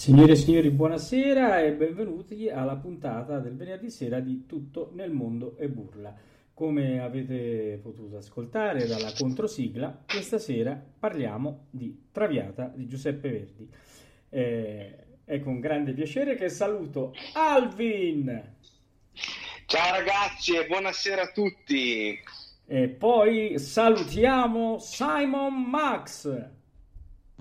Signore e signori, buonasera e benvenuti alla puntata del venerdì sera di Tutto nel mondo e burla. Come avete potuto ascoltare dalla controsigla, questa sera parliamo di Traviata di Giuseppe Verdi. Eh, è con grande piacere che saluto Alvin. Ciao ragazzi e buonasera a tutti. E poi salutiamo Simon Max.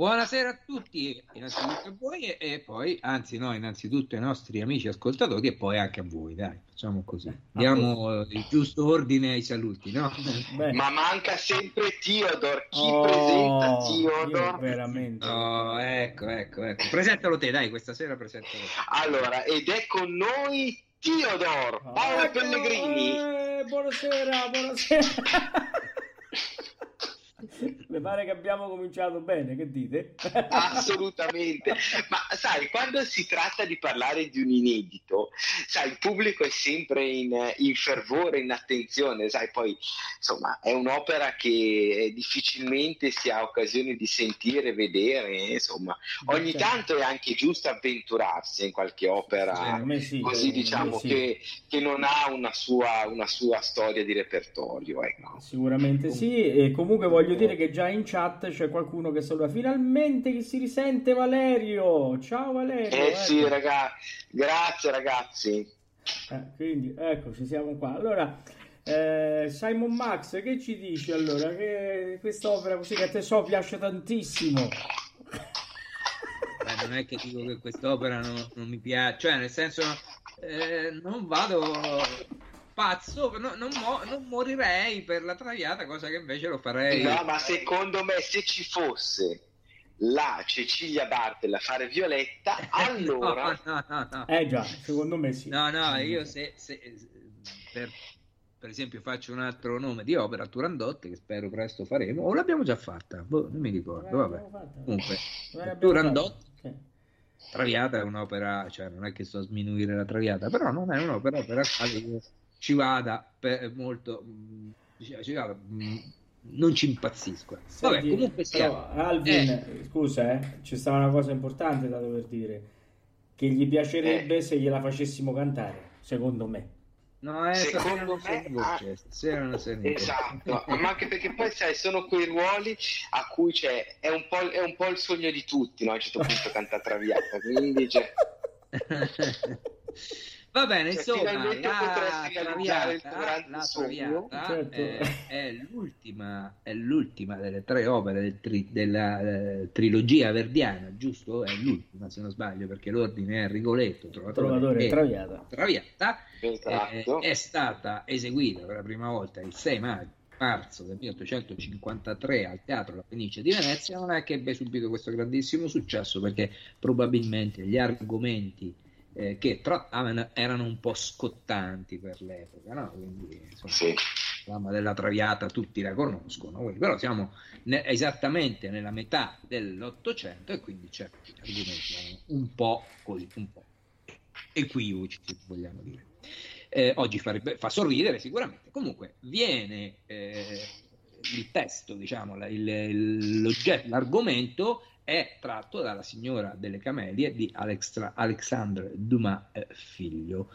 Buonasera a tutti, innanzitutto a voi e, e poi, anzi no, innanzitutto ai nostri amici ascoltatori e poi anche a voi, dai, facciamo così. Diamo il giusto ordine ai saluti, no? Beh. Ma manca sempre Theodore, chi Oh, presenta io Theodore? veramente. Oh, ecco, ecco, ecco. Presentalo te, dai, questa sera presentalo te. Allora, ed è con noi Theodore, Paolo Ecco, Pellegrini. eh, buonasera, buonasera. Mi pare che abbiamo cominciato bene, che dite? Assolutamente, ma sai, quando si tratta di parlare di un inedito, sai, il pubblico è sempre in, in fervore, in attenzione, sai, poi insomma è un'opera che difficilmente si ha occasione di sentire, vedere, insomma, ogni Certo. tanto è anche giusto avventurarsi in qualche opera me sì, così me diciamo sì. che, che non ha una sua, una sua storia di repertorio, ecco. Sicuramente sì, e comunque voglio dire che già in chat c'è qualcuno che saluta. Finalmente che si risente Valerio! Ciao Valerio! Eh sì, ecco. raga- grazie ragazzi. Eh, quindi ecco, ci siamo qua. Allora, eh, Simon Max, che ci dici allora? Che quest'opera così che a te so piace tantissimo. Beh, non è che dico che quest'opera non, non mi piace, cioè nel senso eh, non vado pazzo, no- non, mo- non morirei per la traviata, cosa che invece lo farei. No, ma secondo me se ci fosse la Cecilia Bartel a fare Violetta, allora... No, no, no, no. Eh già, secondo me sì. No, no, io se, se- per, per esempio faccio un altro nome di opera, Turandot, che spero presto faremo, o l'abbiamo già fatta, boh, non mi ricordo, vabbè. Comunque, Turandot. Traviata è un'opera, cioè non è che sto a sminuire la Traviata, però non è un'opera per la quale io ci vada per molto, mh, ci- vada, mh, non ci impazzisco. Vabbè, Senti, comunque sia. Alvin, Eh. scusa, eh, ci stava una cosa importante da dover dire. Che gli piacerebbe Eh. se gliela facessimo cantare, secondo me. No, eh, Secondo me, voce, ah. Esatto, ma anche perché poi sai, sono quei ruoli a cui c'è, è un po', è un po' il sogno di tutti, no? A un certo punto cantare Traviata, quindi cioè, Va bene, Cioè, insomma, la Traviata, la Certo. è, è l'ultima, è l'ultima delle tre opere del tri- della eh, trilogia verdiana, giusto? È l'ultima, se non sbaglio, perché l'ordine è Rigoletto, Trovatore, Trovatore e Traviata. Traviata. esatto. Eh, è stata eseguita per la prima volta il 6 maggio marzo del 1853 al Teatro La Fenice di Venezia non è che ebbe subito questo grandissimo successo perché probabilmente gli argomenti eh, che trattavano erano un po' scottanti per l'epoca, no? quindi insomma, Sì. la trama della Traviata tutti la conoscono, però siamo ne- esattamente nella metà dell'Ottocento e quindi certi argomenti erano un po' così, un po' equivoci, vogliamo dire. Eh, oggi farebbe- fa sorridere sicuramente, comunque viene eh, il testo, diciamo, la- il- l'argomento è tratto dalla Signora delle Camelie di Alextra- Alexandre Dumas eh, figlio.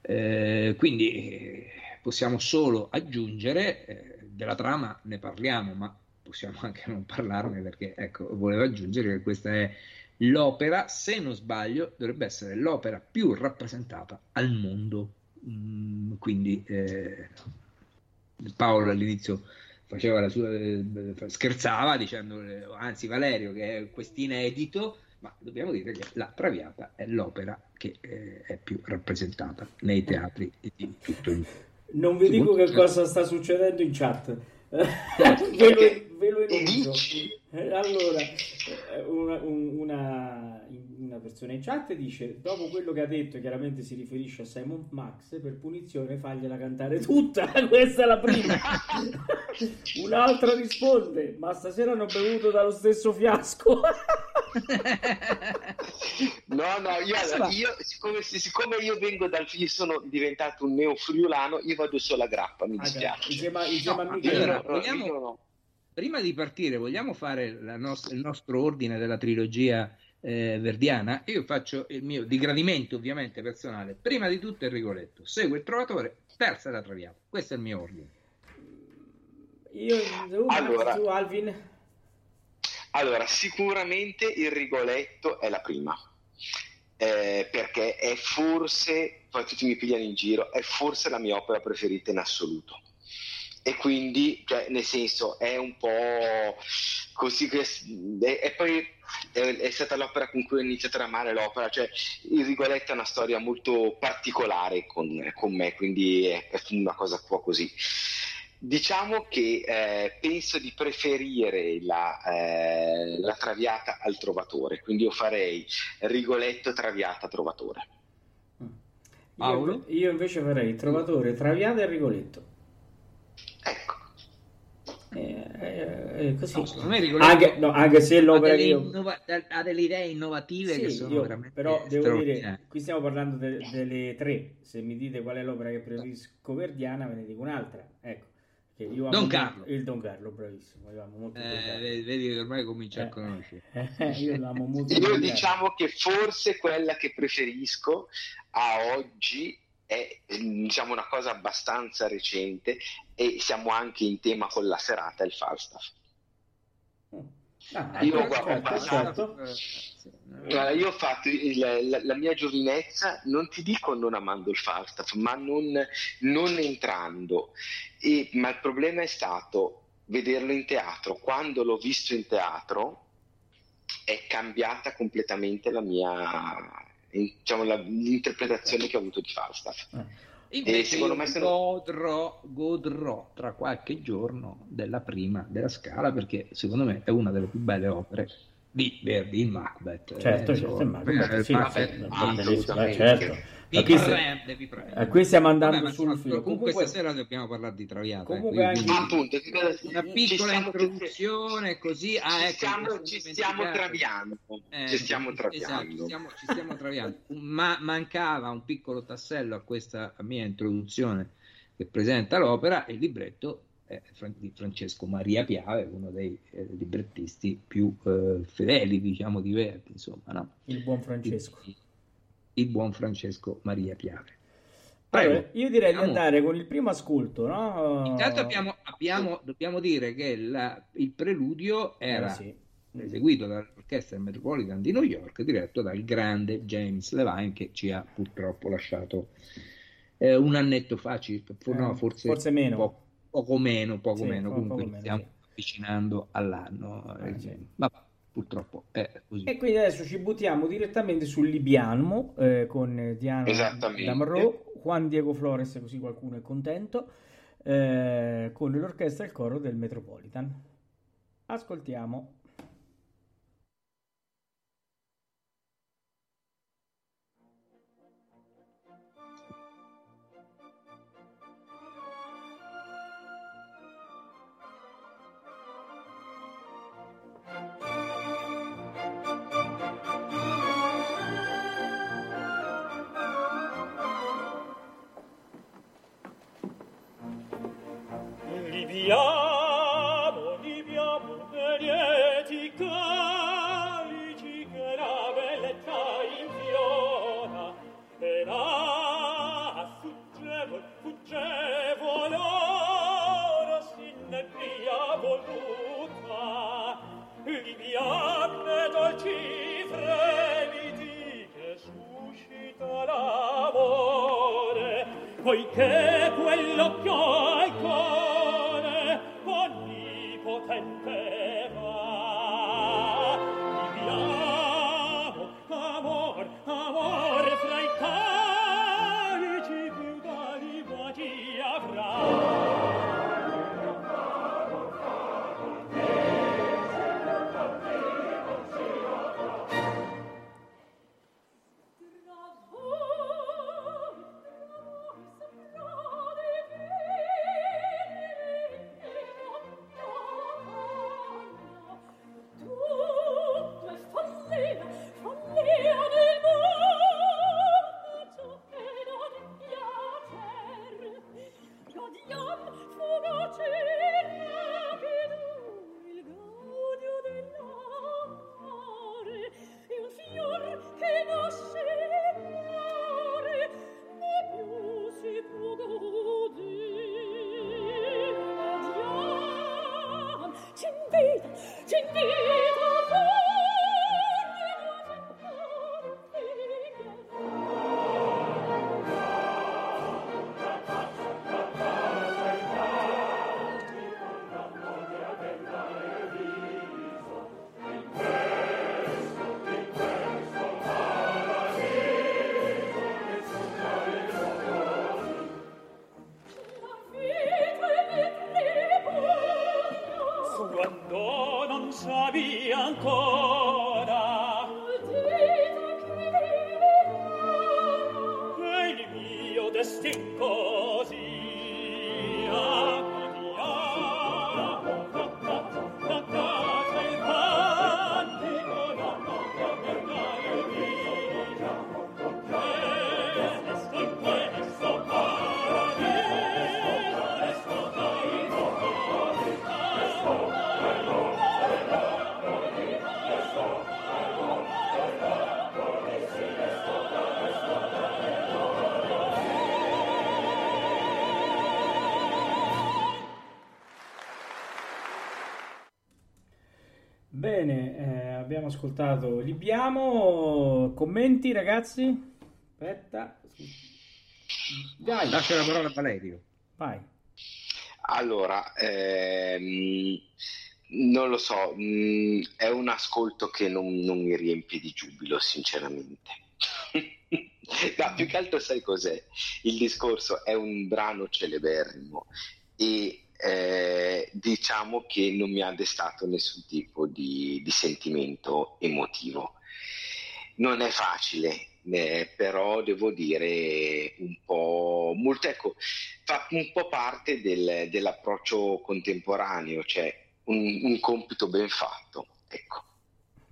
Eh, quindi eh, possiamo solo aggiungere, eh, della trama ne parliamo, ma possiamo anche non parlarne perché ecco, volevo aggiungere che questa è l'opera, se non sbaglio, dovrebbe essere l'opera più rappresentata al mondo. Mm, quindi eh, Paolo all'inizio faceva la sua, eh, scherzava dicendo, eh, anzi Valerio che è quest'inedito, ma dobbiamo dire che La Traviata è l'opera che eh, è più rappresentata nei teatri di tutto il mondo. Non vi dico che cosa sta succedendo in chat. ve, lo, ve lo? Eh, Allora, una, un- una- una persona in chat dice: Dopo quello che ha detto, chiaramente si riferisce a Simon Max. Per punizione, fagliela cantare tutta. Questa è la prima. Un'altra risponde: Ma stasera hanno bevuto dallo stesso fiasco. No, no, io, allora, io siccome, siccome io vengo dal io sono diventato un neofriulano, io vado solo a grappa, mi Ah, dispiace. insieme, a Michele. no, vogliamo-. Prima di partire, vogliamo fare la nos- il nostro ordine della trilogia eh, verdiana? Io faccio il mio di gradimento, ovviamente personale. Prima di tutto il Rigoletto, segue il Trovatore, terza la Traviata. Questo è il mio ordine. Io, tu, Allora. tu, Alvin. Allora, sicuramente il Rigoletto è la prima. eh, perché è forse, poi tutti mi pigliano in giro, è forse la mia opera preferita in assoluto. E quindi, cioè, nel senso, è un po' così che... E poi è, è, stata l'opera con cui ho iniziato ad amare l'opera, cioè il Rigoletto è una storia molto particolare con, con me, quindi è, è una cosa qua così. Diciamo che eh, penso di preferire la, eh, la, Traviata al Trovatore, quindi io farei Rigoletto, Traviata, Trovatore. Io, io invece farei Trovatore, Traviata e Rigoletto. Ecco. Eh, eh, eh così. No, anche, no, anche, se l'opera ha delle, io... innova- ha delle idee innovative sì, che sono io, veramente però devo dire qui stiamo parlando de- delle tre se mi dite qual è l'opera che preferisco verdiana ve ne dico un'altra ecco io Don Carlo. Il Don Carlo, bravissimo. Io amo molto eh, vedi che ormai comincia eh, a conoscere. Eh, io l'amo molto. Io diciamo che forse quella che preferisco a oggi è diciamo, una cosa abbastanza recente e siamo anche in tema con la serata, il Falstaff. Mm. Ah, io, certo, guarda, certo, passato, certo. io ho fatto il, la, la, mia giovinezza, non ti dico non amando il Falstaff, ma non, non entrando. E, ma il problema è stato vederlo in teatro. Quando l'ho visto in teatro è cambiata completamente la mia, diciamo, la, l'interpretazione che ho avuto di Falstaff. Eh. Invece secondo me godrò, godrò tra qualche giorno della prima della Scala perché secondo me è una delle più belle opere di Verdi, il Macbeth. Certo, eh, certo, il Macbeth, sì, Macbeth, Macbeth, certo. Vi qui, prende, vi prende. Eh, qui stiamo andando Vabbè, sul filo. Comunque, comunque stasera dobbiamo parlare di Traviata. Eh, comunque quindi, anche... appunto, una piccola introduzione così. Ah, ci, ecco, stiamo, ci stiamo traviando. Eh, ci stiamo traviando. Esatto, ci stiamo, ci stiamo traviando. Ma mancava un piccolo tassello a questa mia introduzione che presenta l'opera e il libretto di Francesco Maria Piave, uno dei eh, librettisti più eh, fedeli, diciamo, di Verdi, insomma, no? Il buon Francesco. Il, il buon Francesco Maria Piave. Allora, io direi di andare con il primo ascolto, no? Intanto abbiamo, abbiamo, dobbiamo dire che la, il preludio era eh, sì. eseguito dall'orchestra Metropolitan di New York, diretto dal grande James Levine, che ci ha purtroppo lasciato eh, un annetto fa circa, no, eh, forse, forse meno. Poco, poco meno, poco sì, meno, poco comunque meno, stiamo sì. avvicinando all'anno. Eh, sì. Ma purtroppo è così. E quindi adesso ci buttiamo direttamente sul Libianmo eh, con Diana Damro, Juan Diego Flores, così qualcuno è contento, eh, con l'orchestra e il coro del Metropolitan. Ascoltiamo. Dio, ascoltato Libiamo. Commenti, ragazzi? Aspetta. Dai, Lascia la parola a Valerio. vai. Allora, ehm, non lo so, mh, è un ascolto che non, non mi riempie di giubilo, sinceramente. No, più che altro sai cos'è? Il discorso è un brano celeberrimo e eh, diciamo che non mi ha destato nessun tipo di, di sentimento emotivo. Non è facile, eh, però devo dire un po' molto, ecco, fa un po' parte del- dell'approccio contemporaneo, cioè un, un compito ben fatto, ecco.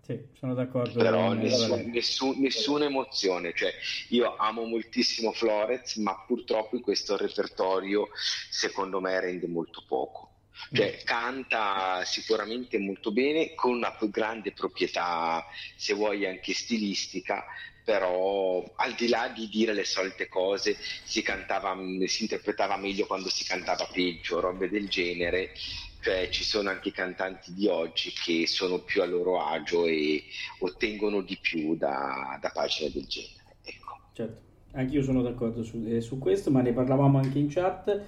Sì, sono d'accordo. Però nessun- Valerio. nessun- nessuna emozione, cioè io amo moltissimo Florez, ma purtroppo in questo repertorio secondo me rende molto poco. Cioè, canta sicuramente molto bene, con una grande proprietà, se vuoi anche stilistica, però al di là di dire le solite cose, si cantava, si interpretava meglio quando si cantava peggio, robe del genere. Cioè, ci sono anche i cantanti di oggi che sono più a loro agio e ottengono di più da, da pagine del genere. Ecco. Certo, anch'io sono d'accordo su, eh, su questo, ma ne parlavamo anche in chat.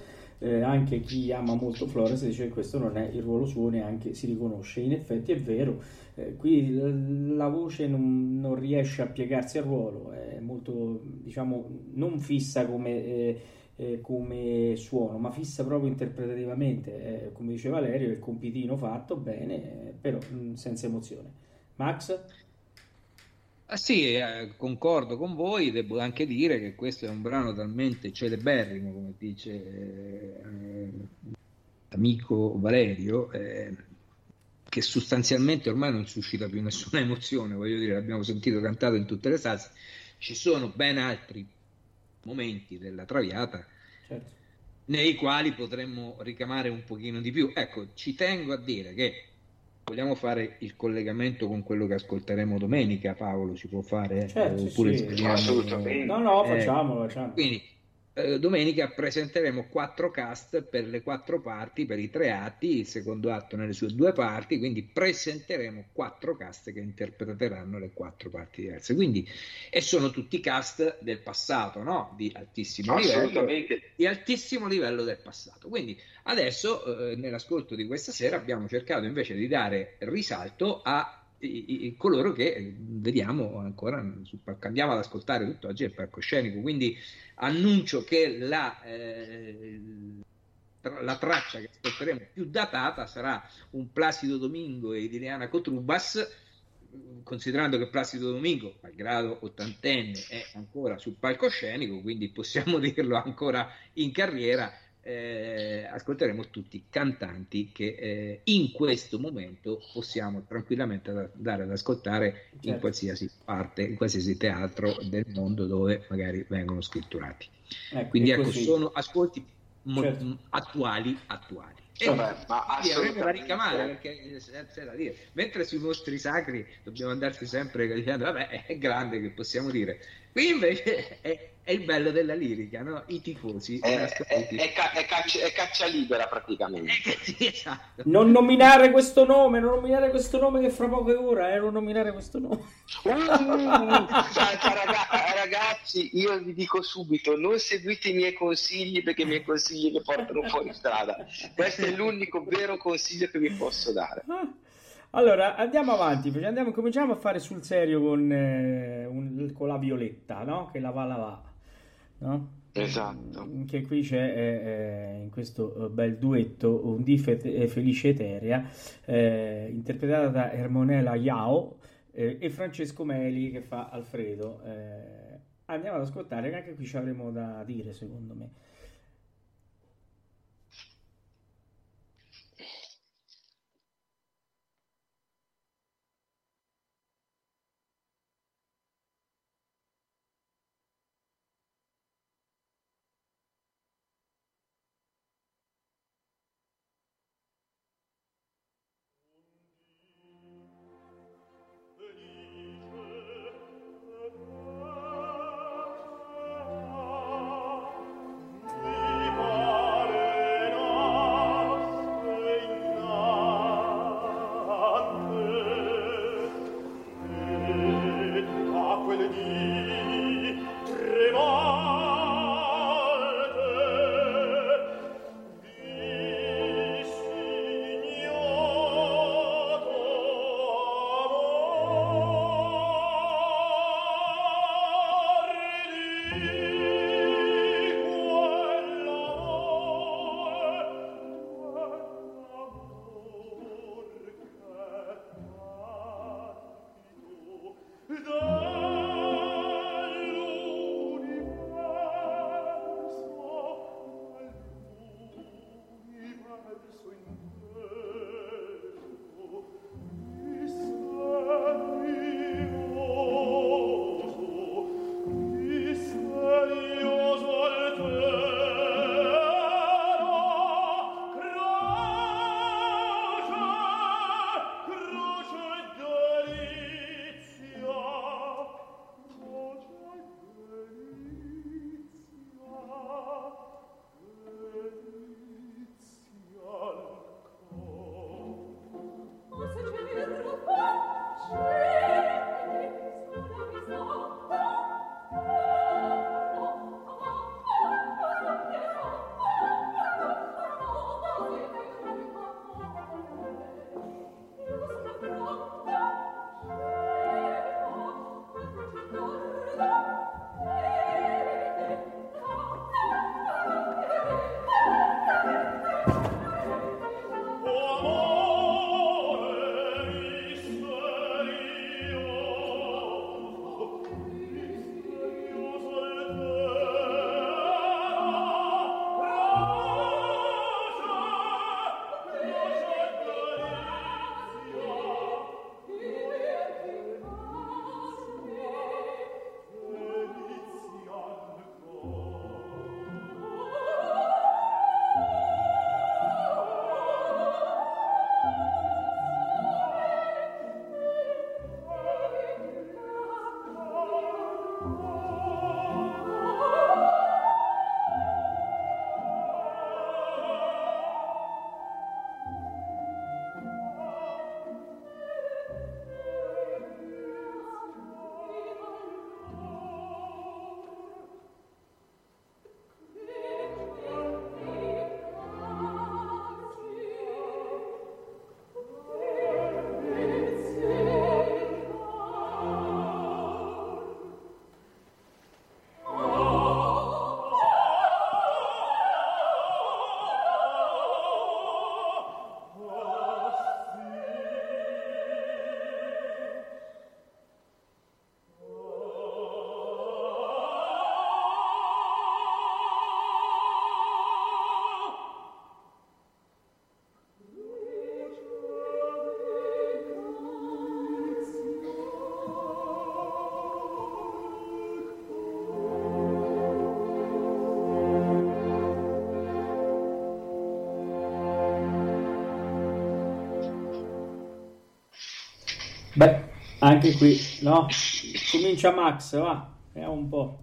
Eh, anche chi ama molto Flores dice che questo non è il ruolo suo, neanche si riconosce. In effetti è vero, eh, qui la voce non, non riesce a piegarsi al ruolo, è molto, diciamo, non fissa come, eh, eh, come suono, ma fissa proprio interpretativamente. Eh, come dice Valerio, il compitino fatto bene, eh, però mh, senza emozione. Max? Ah, sì, eh, concordo con voi, devo anche dire che questo è un brano talmente celeberrimo, come dice eh, l'amico Valerio, eh, che sostanzialmente ormai non suscita più nessuna emozione, voglio dire, l'abbiamo sentito cantato in tutte le salse, ci sono ben altri momenti della Traviata Certo. nei quali potremmo ricamare un pochino di più. Ecco, ci tengo a dire che vogliamo fare il collegamento con quello che ascolteremo domenica, Paolo, si può fare? Certo, Oppure sì. Assolutamente. No, no, Eh, facciamolo, facciamo. Quindi eh, domenica presenteremo quattro cast per le quattro parti, per i tre atti, il secondo atto nelle sue due parti, quindi presenteremo quattro cast che interpreteranno le quattro parti diverse. Quindi, e sono tutti cast del passato, no? Di altissimo livello di altissimo livello del passato. Quindi adesso, eh, nell'ascolto di questa sera, abbiamo cercato invece di dare risalto a i- i- coloro che eh, vediamo ancora palco. Andiamo ad ascoltare tutt'oggi il palcoscenico. Quindi annuncio che la, eh, la traccia che ascolteremo più datata sarà un Placido Domingo e Liliana Cotrubas considerando che Placido Domingo, malgrado ottantenne, è ancora sul palcoscenico, quindi possiamo dirlo ancora in carriera, eh, ascolteremo tutti cantanti che eh, in questo momento possiamo tranquillamente da- dare ad ascoltare in Certo. qualsiasi parte, in qualsiasi teatro del mondo dove magari vengono scritturati. Ecco, Quindi ecco, così. sono ascolti mo- Certo. attuali, attuali. E Vabbè, ma avremo assolutamente. ricamare perché eh, c'è c'è da dire. Mentre sui mostri sacri dobbiamo andarci sempre dicendo, vabbè, è grande che possiamo dire. Qui invece è, è il bello della lirica, no? I tifosi. È, è- è ca- è caccia, è caccia libera praticamente. Eh, sì, esatto. Non nominare questo nome, non nominare questo nome che fra poco è ora, eh, non nominare questo nome. Uh, santa raga- ragazzi, io vi dico subito: non seguite i miei consigli perché i miei consigli vi portano fuori strada. Questo è l'unico vero consiglio che vi posso dare. Allora, andiamo avanti, perché andiamo, cominciamo a fare sul serio con, eh, un- con la Violetta, no? Che la va la va. no? Esatto. Che qui c'è eh, eh, in questo eh, bel duetto un Di eh, Felice Eterea, eh, interpretata da Ermonela Iao e Francesco Meli che fa Alfredo. Andiamo ad ascoltare, che anche qui ci avremo da dire, secondo me. Anche qui, no? Comincia Max, va, vediamo un po'.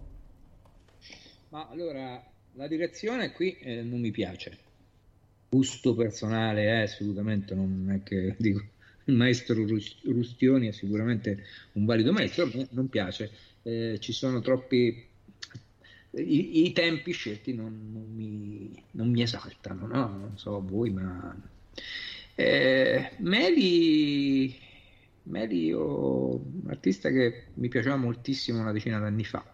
Ma allora, la direzione qui eh, non mi piace. Gusto personale, eh, assolutamente non è che dico, il maestro Rus- Rustioni è sicuramente un valido maestro, a me non piace. Eh, ci sono troppi... I, i tempi scelti non, non mi, non mi esaltano, no? Non so voi, ma... Eh, Meli, Meli io, un artista che mi piaceva moltissimo una decina d'anni fa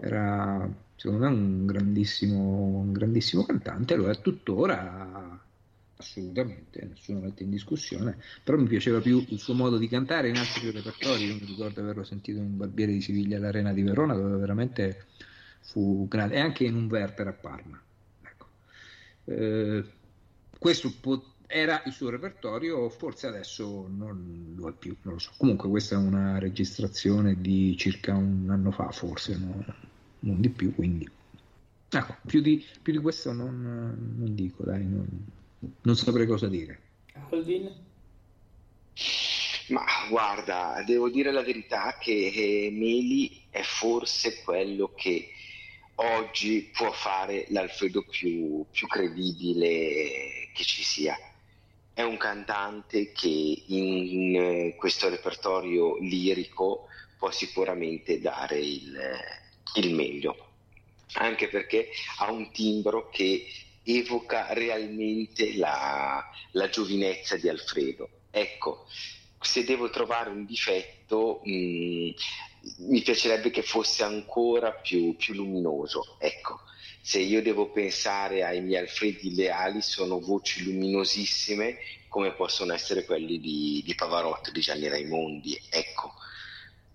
era secondo me un grandissimo, un grandissimo cantante, lo è tuttora assolutamente, nessuno mette in discussione, però mi piaceva più il suo modo di cantare in altri repertori, io mi ricordo averlo sentito in un barbiere di Siviglia all'Arena di Verona dove veramente fu grande, e anche in un Werther a Parma. Ecco. Eh, questo può, era il suo repertorio, forse adesso non lo è più, non lo so. Comunque questa è una registrazione di circa un anno fa, forse, no? non di più, quindi... Ecco, più di, più di questo non, non dico, dai, non, non saprei cosa dire. Aldin? Ma guarda, devo dire la verità che eh, Meli è forse quello che oggi può fare l'Alfredo più, più credibile che ci sia. È un cantante che in eh, questo repertorio lirico può sicuramente dare il, il meglio, anche perché ha un timbro che evoca realmente la, la giovinezza di Alfredo. Ecco, se devo trovare un difetto, mh, mm, mi piacerebbe che fosse ancora più, più, luminoso. Ecco, se io devo pensare ai miei Alfredi leali, sono voci luminosissime come possono essere quelli di, di Pavarotti, di Gianni Raimondi. Ecco,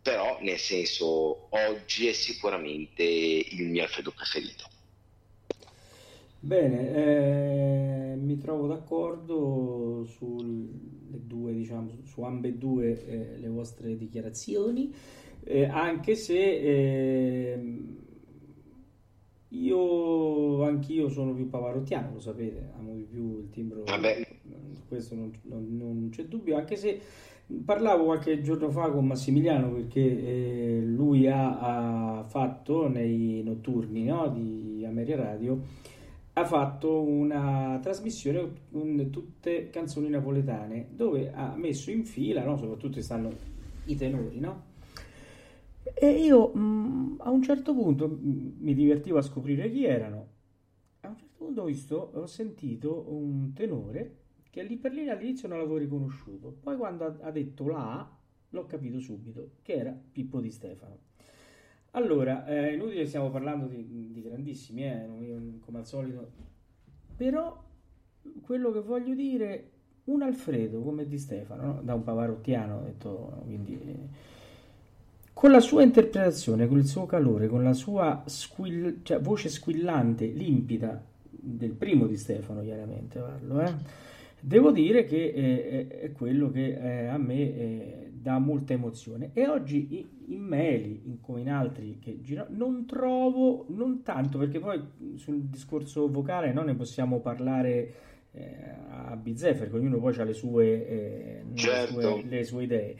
però nel senso, oggi è sicuramente il mio Alfredo preferito. Bene, eh, mi trovo d'accordo sulle due, diciamo, su ambedue eh, le vostre dichiarazioni, eh, anche se ehm, io anch'io sono più pavarottiano, lo sapete, amo di più il timbro, Vabbè. questo non, non, non, c'è dubbio, anche se parlavo qualche giorno fa con Massimiliano perché eh, lui ha, ha, fatto nei notturni no, di Ameria Radio ha fatto una trasmissione con tutte canzoni napoletane dove ha messo in fila, no? soprattutto stanno i tenori, no? E io mh, mm, a un certo punto mm, mi divertivo a scoprire chi erano. A un certo punto ho visto, ho sentito un tenore che lì per lì all'inizio non l'avevo riconosciuto. Poi quando ha, ha detto la l'ho capito subito che era Pippo di Stefano. Allora, è eh, inutile stiamo parlando di, di grandissimi, eh, come al solito, però quello che voglio dire, un Alfredo come Di Stefano, no? da un pavarottiano, detto, quindi, eh, con la sua interpretazione, con il suo calore, con la sua squill- cioè, voce squillante, limpida, del primo Di Stefano chiaramente parlo, eh? devo dire che eh, è quello che eh, a me eh, dà molta emozione e oggi in Meli, in, come in altri che girano, non trovo, non tanto perché poi sul discorso vocale no, ne possiamo parlare eh, a bizzeffe, ognuno poi ha le sue, eh, certo. le, sue le sue, idee.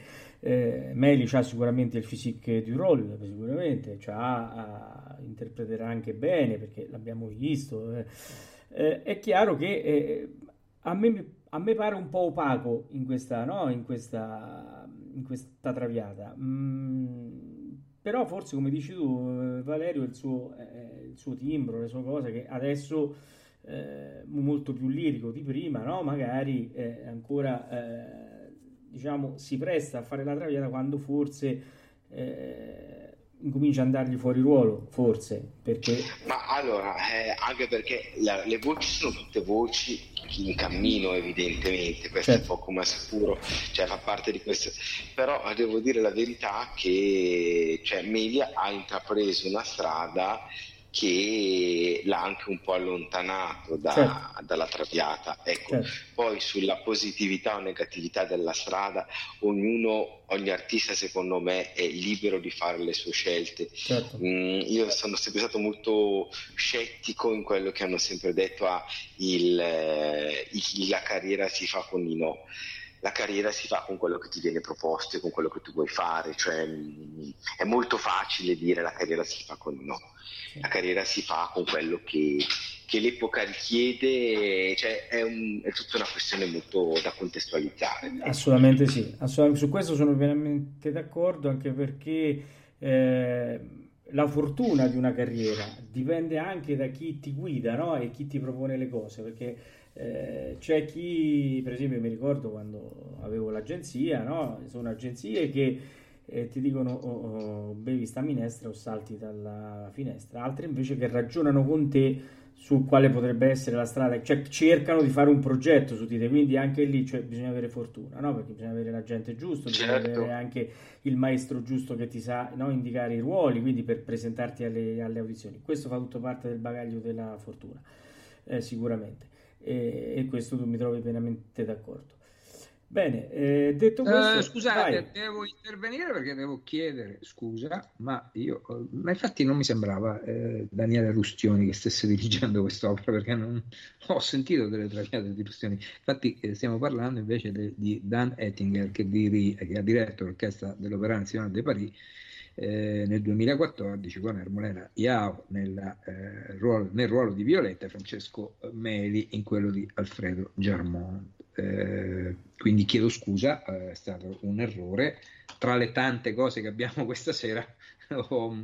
Eh, Meli ha sicuramente il physique du role, sicuramente, c'ha, interpreterà anche bene perché l'abbiamo visto. Eh. Eh, è chiaro che eh, a me, a me, pare un po' opaco in questa, no? in questa in questa traviata. Mm, però forse, come dici tu, eh, Valerio, il suo, eh, il suo timbro, le sue cose, che adesso eh, molto più lirico di prima, no? magari eh, ancora eh, diciamo, si presta a fare la traviata quando forse eh, incomincia ad andargli fuori ruolo, forse, perché... Ma allora, eh, anche perché la, le voci sono tutte voci in cammino evidentemente, questo certo. è poco ma sicuro, cioè fa parte di questo, però devo dire la verità che cioè, Melia ha intrapreso una strada che l'ha anche un po' allontanato da, certo. dalla traviata. Ecco, certo. Poi sulla positività o negatività della strada, ognuno, ogni artista secondo me è libero di fare le sue scelte. Certo. Mm, io sono sempre stato molto scettico in quello che hanno sempre detto, ah, il, il, la carriera si fa con i no la carriera si fa con quello che ti viene proposto e con quello che tu vuoi fare, cioè mm, è molto facile dire la carriera si fa con no, la carriera si fa con quello che, che l'epoca richiede, cioè è, un, è, tutta una questione molto da contestualizzare. Assolutamente sì, assolutamente, su questo sono veramente d'accordo anche perché eh, la fortuna di una carriera dipende anche da chi ti guida no? e chi ti propone le cose, perché eh, c'è chi, per esempio, mi ricordo quando avevo l'agenzia, no? sono agenzie che eh, ti dicono oh, oh, bevi sta minestra o salti dalla finestra, altre invece che ragionano con te su quale potrebbe essere la strada, cioè cercano di fare un progetto su di te, quindi anche lì cioè, bisogna avere fortuna, no? perché bisogna avere la gente giusta, bisogna Certo. avere anche il maestro giusto che ti sa no, indicare i ruoli, quindi per presentarti alle, alle audizioni. Questo fa tutto parte del bagaglio della fortuna, eh, sicuramente, e, e questo tu mi trovi pienamente d'accordo. Bene, eh, detto questo, Eh, scusate, vai. devo intervenire perché devo chiedere scusa, ma io, eh, ma infatti non mi sembrava eh, Daniele Rustioni che stesse dirigendo quest'opera perché non ho sentito delle traviate di Rustioni. Infatti, eh, stiamo parlando invece de- di Dan Ettinger che, diri- che ha diretto l'orchestra dell'Opéra Nationale de Paris eh, nel 2014 con Ermolena Iao nella, eh, ruolo- nel ruolo di Violetta e Francesco Meli in quello di Alfredo Germont. Eh, quindi chiedo scusa, eh, è stato un errore. Tra le tante cose che abbiamo questa sera ho,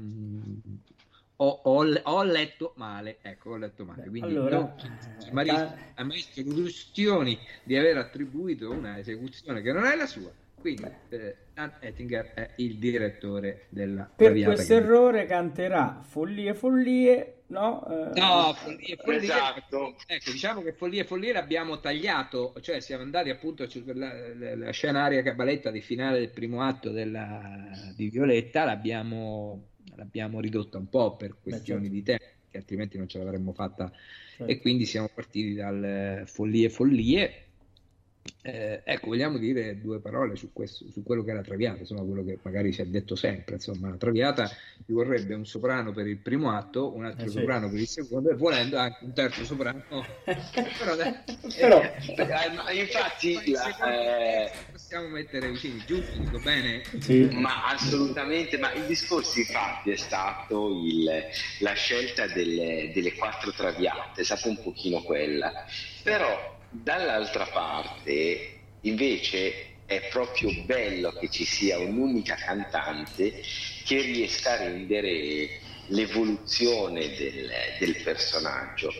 ho- ho- ho letto male, ecco, ho letto male. Beh, Quindi allora, no, eh, ta- a maestro Rustioni di aver attribuito una esecuzione che non è la sua. Quindi eh, Dan Ettinger è il direttore della Per Traviata questo errore canterà Follie Follie, no? Eh, No, follie, follie. Esatto. Ecco, diciamo che follie follie l'abbiamo tagliato, cioè siamo andati appunto sulla la, la scena aria cabaletta di finale del primo atto della, di Violetta, l'abbiamo, l'abbiamo ridotta un po' per questioni certo. di tempo, che altrimenti non ce l'avremmo fatta certo. e quindi siamo partiti dal eh, follie follie. Eh, ecco, vogliamo dire due parole su, questo, su quello che è la Traviata, insomma, quello che magari si è detto sempre. Insomma, la Traviata ci vorrebbe un soprano per il primo atto, un altro Eh sì. soprano per il secondo e volendo anche un terzo soprano. Però, Però- Eh, ma infatti, la- eh, possiamo mettere vicini, giusto? Dico bene? Sì. Ma assolutamente, ma il discorso infatti è stato il- la scelta delle, delle quattro traviate, è stata un pochino quella. Però dall'altra parte invece è proprio bello che ci sia un'unica cantante che riesca a rendere l'evoluzione del, del personaggio.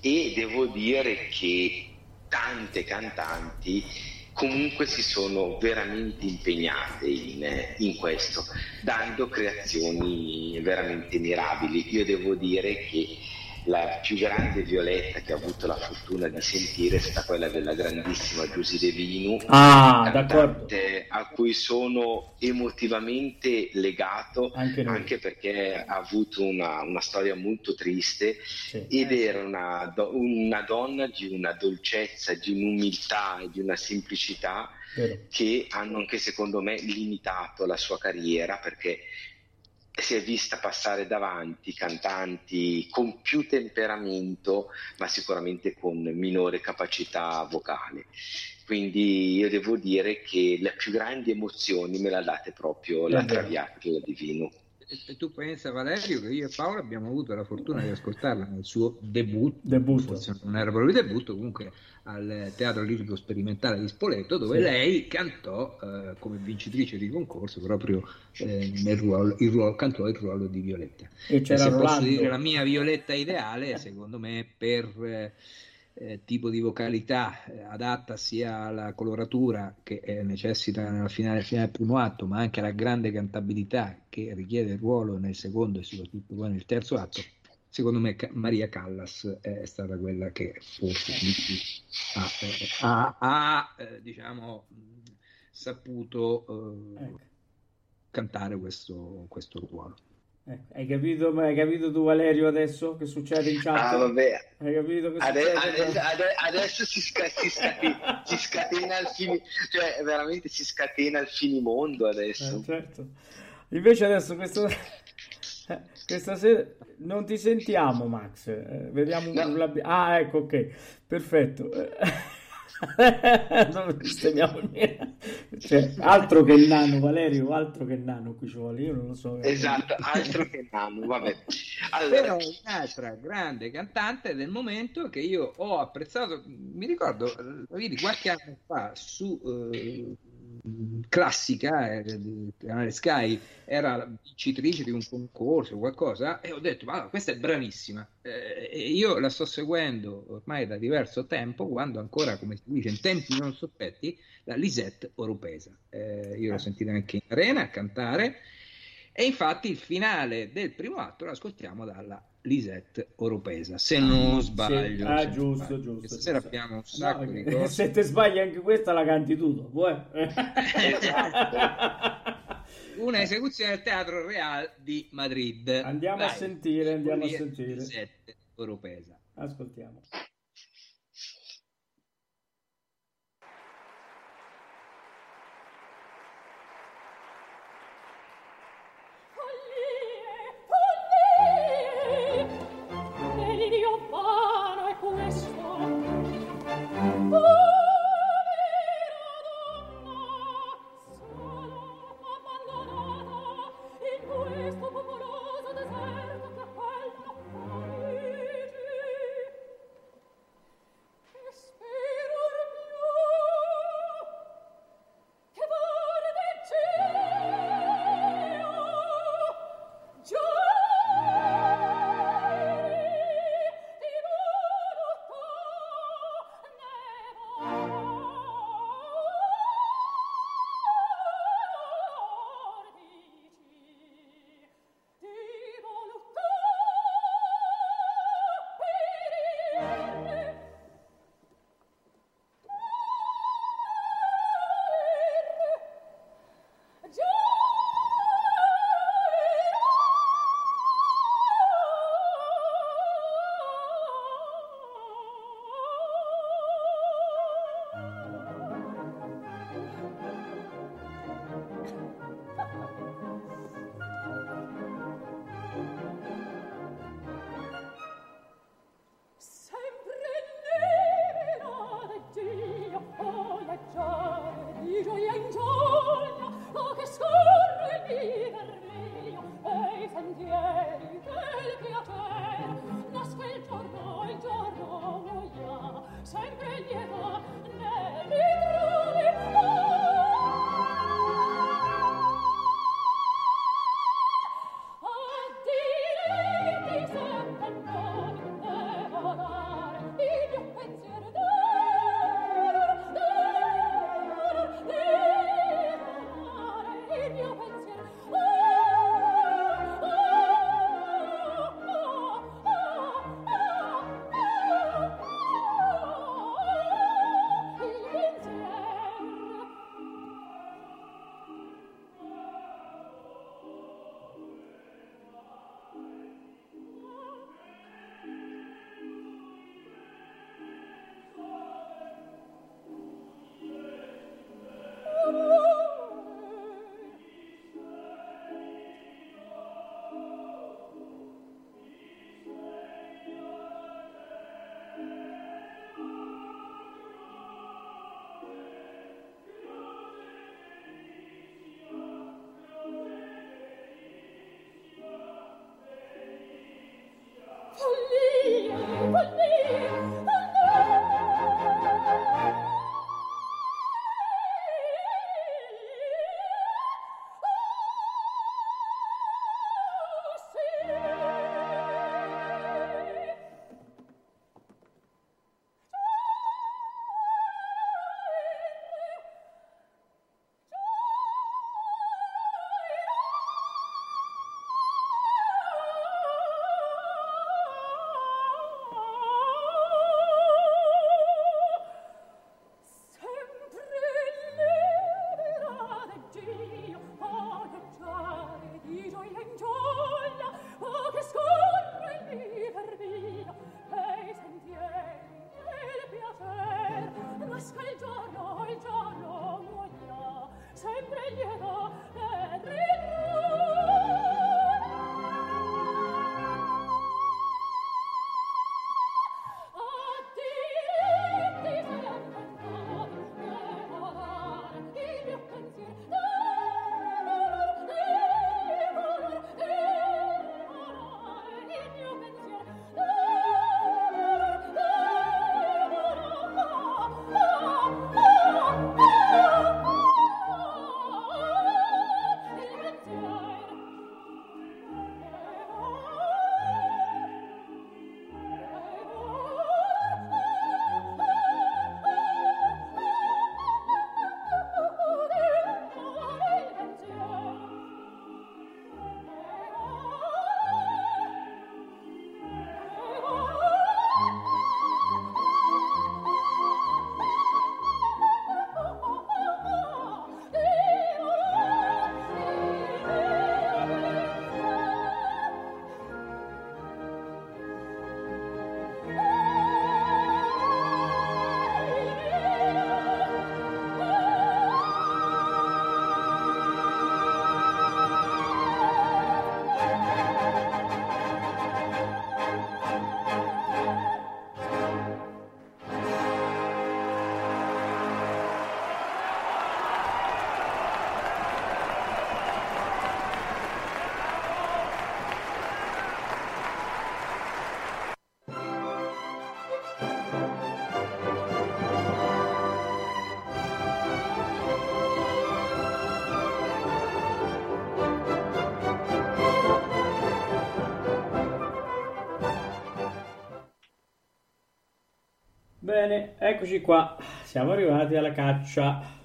E devo dire che tante cantanti comunque si sono veramente impegnate in, in questo, dando creazioni veramente mirabili. Io devo dire che la più grande violetta che ho avuto la fortuna di sentire è stata quella della grandissima Giusy De Vinu, Ah, d'accordo. a cui sono emotivamente legato Anche anche perché ha avuto una, una storia molto triste Sì. ed era una, una donna di una dolcezza, di un'umiltà e di una semplicità Vero. che hanno anche secondo me limitato la sua carriera perché si è vista passare davanti cantanti con più temperamento ma sicuramente con minore capacità vocale. Quindi io devo dire che le più grandi emozioni me le ha date proprio la. Traviata di Divino. E- e tu pensa Valerio che io e Paolo abbiamo avuto la fortuna di ascoltarla nel suo debutto, Debutto. forse non era proprio il debutto, comunque al Teatro Lirico Sperimentale di Spoleto, dove Sì. lei cantò eh, come vincitrice di concorso proprio eh, nel ruolo, il ruolo, cantò il ruolo di Violetta. E E c'era se posso Rolando. dire la mia Violetta ideale, secondo me, per eh, eh, tipo di vocalità eh, adatta sia alla coloratura che eh, necessita nella finale, finale del primo atto, ma anche alla grande cantabilità che richiede il ruolo nel secondo e soprattutto poi nel terzo atto. Secondo me Ca- Maria Callas è stata quella che forse ha, eh, ha- eh, diciamo, saputo eh, Ecco. cantare questo, questo ruolo. Ecco, Hai capito, hai capito tu Valerio adesso che succede in chat? Ah, vabbè, Hai capito che Ade- succede? ade- ade- adesso si, sca- si scatena, si scatena il fini, cioè veramente si scatena il finimondo adesso. Eh, certo. Invece adesso questo- eh, questa sera non ti sentiamo Max, Eh, vediamo No. Ah, ecco, ok, perfetto. Non sistemiamo il mio- cioè, altro che il nano, Valerio, altro che il nano qui ci vuole, io non lo so. Esatto, altro che nano, vabbè. Allora, Però un'altra grande cantante del momento che io ho apprezzato, mi ricordo, vidi qualche anno fa su, eh, classica eh, del canale Sky era vincitrice di un concorso o qualcosa e ho detto ma questa è bravissima. Eh, io la sto seguendo ormai da diverso tempo quando ancora come si dice in tempi non sospetti la Lisette Oropesa. Eh, io l'ho sentita anche in arena a cantare. E infatti il finale del primo atto lo ascoltiamo dalla Lisette Oropesa, se non sbaglio. Sì. Ah, giusto, sbaglio. giusto. Stasera giusto. abbiamo un sacco no, di cose. Se te sbagli anche questa la canti tu dopo, eh? Una esecuzione del Teatro Real di Madrid. Andiamo Vai. a sentire, andiamo a sentire. Lisette Oropesa. Ascoltiamo. Eccoci qua. Siamo arrivati alla caccia.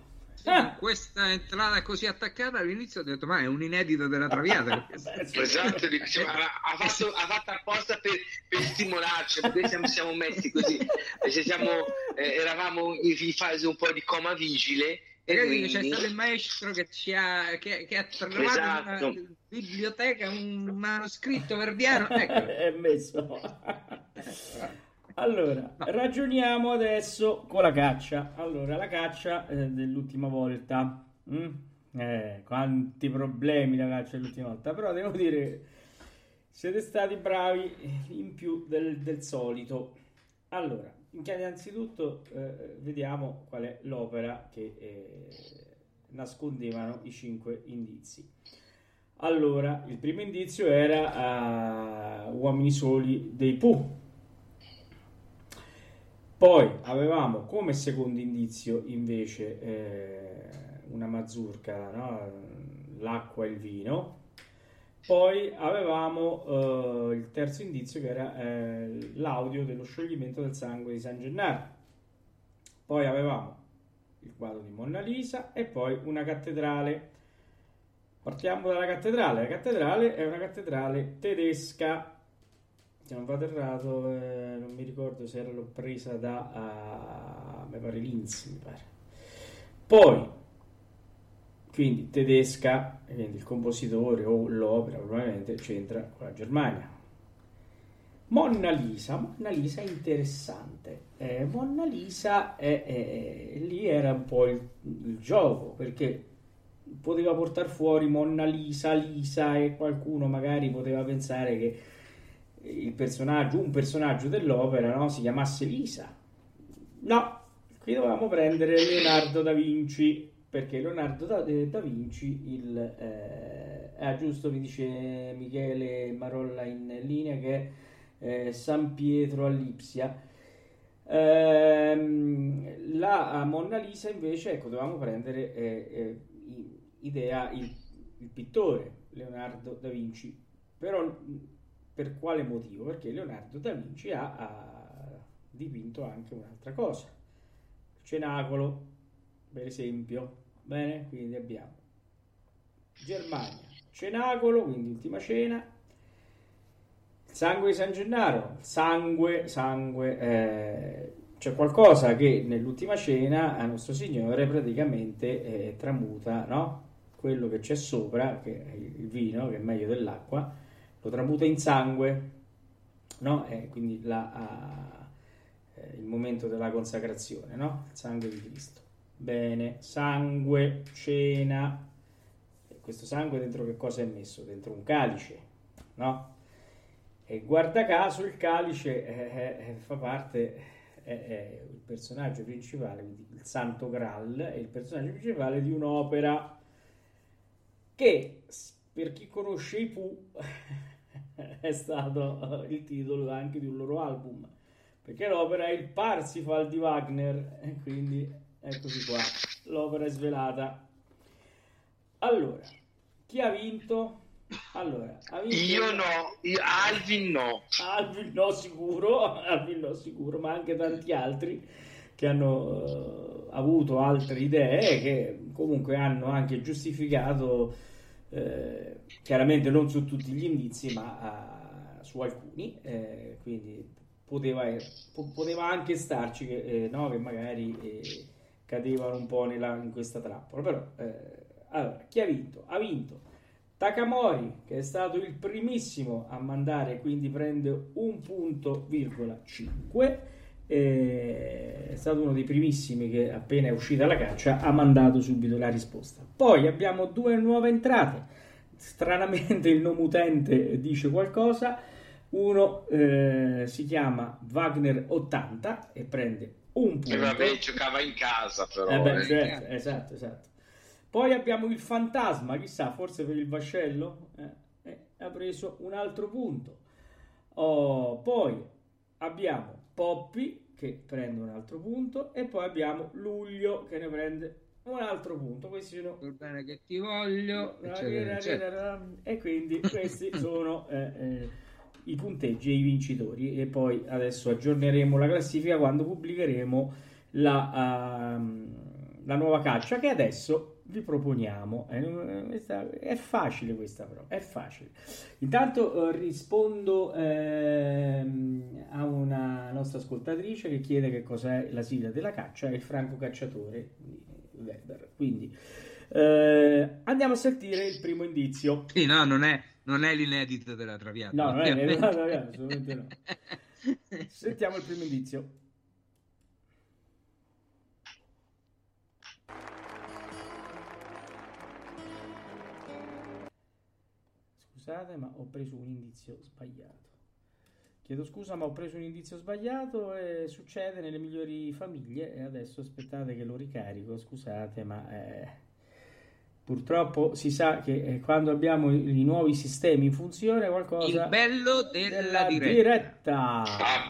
Ah. Questa entrata così attaccata all'inizio ho detto ma è un inedito della Traviata esatto, diciamo, ha, fatto, ha, fatto, apposta per, per stimolarci perché siamo, siamo messi così siamo, eh, eravamo in fase un po' di coma vigile e quindi... c'è stato il maestro che, ci ha, che, che ha trovato esatto. una biblioteca un manoscritto verdiano ecco. è messo allora, ragioniamo adesso con la caccia. Allora, la caccia eh, dell'ultima volta. Mm? Eh, quanti problemi la caccia dell'ultima volta. Però devo dire, siete stati bravi in più del, del solito. Allora, innanzitutto eh, vediamo qual è l'opera che eh, nascondevano i cinque indizi. Allora, il primo indizio era uh, Uomini Soli dei Pooh poi avevamo come secondo indizio invece eh, una mazurka, no? l'acqua e il vino. Poi avevamo eh, il terzo indizio che era eh, l'audio dello scioglimento del sangue di San Gennaro. Poi avevamo il quadro di Monna Lisa e poi una cattedrale. Partiamo dalla cattedrale. La cattedrale è una cattedrale tedesca se non vado errato, eh, non mi ricordo se era l'ho presa da, uh, mi pare Linz, mi pare. Poi, quindi tedesca, quindi il compositore o l'opera probabilmente c'entra con la Germania. Monna Lisa, Monna Lisa è interessante. Eh, Monna Lisa è, è, è, lì era un po' il, il gioco perché poteva portare fuori Monna Lisa, Lisa e qualcuno magari poteva pensare che personaggio, un personaggio dell'opera no, si chiamasse Lisa. No, qui dovevamo prendere Leonardo da Vinci, perché Leonardo da, eh, da Vinci, il, eh, ah, giusto mi dice Michele Marolla in linea che è eh, San Pietro a Lipsia. Ehm, la Monna Lisa invece, ecco, dovevamo prendere eh, eh idea il, il pittore Leonardo da Vinci, però per quale motivo? Perché Leonardo da Vinci ha, ha dipinto anche un'altra cosa. Il cenacolo, per esempio. Bene, quindi abbiamo Germania, cenacolo, quindi ultima cena, sangue di San Gennaro, sangue, sangue, eh, c'è qualcosa che nell'ultima cena a nostro Signore praticamente eh, tramuta, no? Quello che c'è sopra, che è il vino, che è meglio dell'acqua, lo tramuta in sangue, no? E quindi la, eh, il momento della consacrazione, no? Il sangue di Cristo. Bene, sangue, cena. E questo sangue dentro che cosa è messo? Dentro un calice, no? E guarda caso il calice eh, eh, fa parte, è, il personaggio principale, il Santo Graal, è il personaggio principale di un'opera che per chi conosce i Pooh è stato eh, il titolo anche di un loro album, perché l'opera è il Parsifal di Wagner, e quindi eccoci qua, l'opera è svelata. Allora, chi ha vinto? Allora, ha vinto io no, io, Alvin no. Alvin no sicuro, Alvin no sicuro, ma anche tanti altri che hanno uh, avuto altre idee che comunque hanno anche giustificato eh, chiaramente non su tutti gli indizi, ma uh, su alcuni, eh, quindi poteva, po- poteva, anche starci che, eh, no, che magari eh, cadevano un po' nella, in questa trappola. Però, allora, chi ha vinto? Ha vinto Takamori, che è stato il primissimo a mandare, quindi prende un punto, virgola 5 è stato uno dei primissimi che appena è uscita la caccia ha mandato subito la risposta. Poi abbiamo due nuove entrate. Stranamente il nome utente dice qualcosa. Uno eh, si chiama Wagner 80 e prende un punto. E vabbè, giocava in casa però. Eh beh, eh. certo, esatto, esatto. Poi abbiamo il fantasma, chissà, forse per il vascello, eh, eh, ha preso un altro punto. Oh, poi abbiamo Poppy che prende un altro punto e poi abbiamo Luglio che ne prende un altro punto. Questi sono bene che ti voglio, eccetera, eccetera. e quindi questi sono eh, eh, i punteggi e i vincitori e poi adesso aggiorneremo la classifica quando pubblicheremo la, uh, la nuova caccia che adesso vi proponiamo. È facile questa però, è facile. Intanto uh, rispondo eh, a una nostra ascoltatrice che chiede che cos'è la sigla della caccia e il franco cacciatore di Weber. Quindi eh, andiamo a sentire il primo indizio. Sì, no, non è, non è l'inedito della Traviata. No, non è l'inedito della Traviata, assolutamente no. Sentiamo il primo indizio. Scusate, ma ho preso un indizio sbagliato. Chiedo scusa, ma ho preso un indizio sbagliato e succede nelle migliori famiglie e adesso aspettate che lo ricarico. Scusate, ma eh, purtroppo si sa che eh, quando abbiamo i, nuovi sistemi in funzione qualcosa... Il bello della, della diretta. diretta.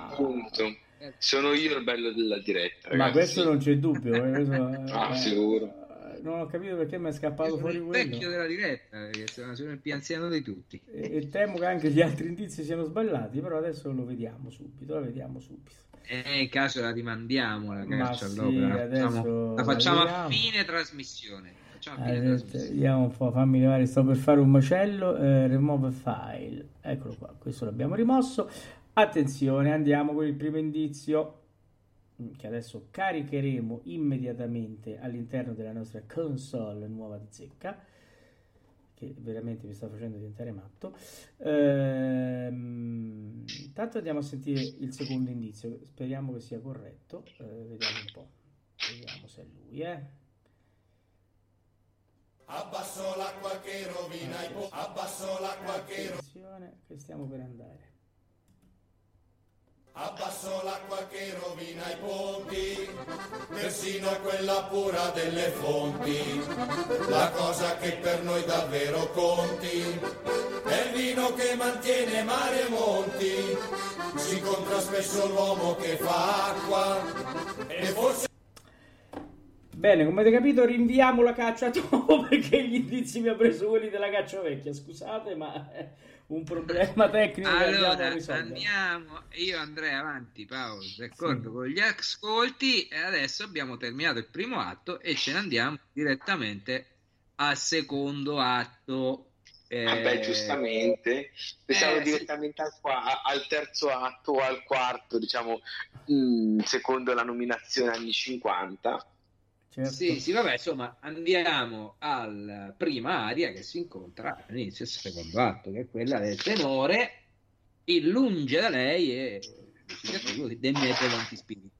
Appunto. Sono io il bello della diretta. Ragazzi. Ma questo non c'è dubbio. Eh, questo, ah, eh, sicuro non ho capito perché mi è scappato fuori quello. Il vecchio della diretta, che sono, il più anziano di tutti. E, e, temo che anche gli altri indizi siano sbagliati, però adesso lo vediamo subito, lo vediamo subito. E in caso la rimandiamo la caccia sì, all'opera, la facciamo, la facciamo a fine trasmissione. Facciamo eh, vediamo un po', fammi levare, sto per fare un macello, eh, remove file, eccolo qua, questo l'abbiamo rimosso. Attenzione, andiamo con il primo indizio che adesso caricheremo immediatamente all'interno della nostra console nuova di zecca che veramente mi sta facendo diventare matto. Ehm, intanto andiamo a sentire il secondo indizio. Speriamo che sia corretto. Eh, vediamo un po' vediamo se è lui eh. Abbasso l'acqua che rovina i po- Abbasso l'acqua che rovina che stiamo per andare Abbasso l'acqua che rovina i ponti, persino quella pura delle fonti. La cosa che per noi davvero conti è il vino che mantiene mare e monti. Si incontra spesso l'uomo che fa acqua e forse... Bene, come avete capito, rinviamo la caccia dopo perché gli indizi mi ha preso quelli della caccia vecchia. Scusate, ma un problema tecnico allora, andiamo, io andrei avanti Paolo d'accordo sì. con gli ascolti e adesso abbiamo terminato il primo atto e ce ne andiamo direttamente al secondo atto eh, ah beh, giustamente pensavo eh, direttamente sì. al, al, terzo atto o al quarto diciamo mh, secondo la nominazione anni 50 Certo. Sì, sì, vabbè, insomma, andiamo alla prima aria che si incontra all'inizio del secondo atto, che è quella del tenore, il lunge da lei e il Demetrio Montispirito,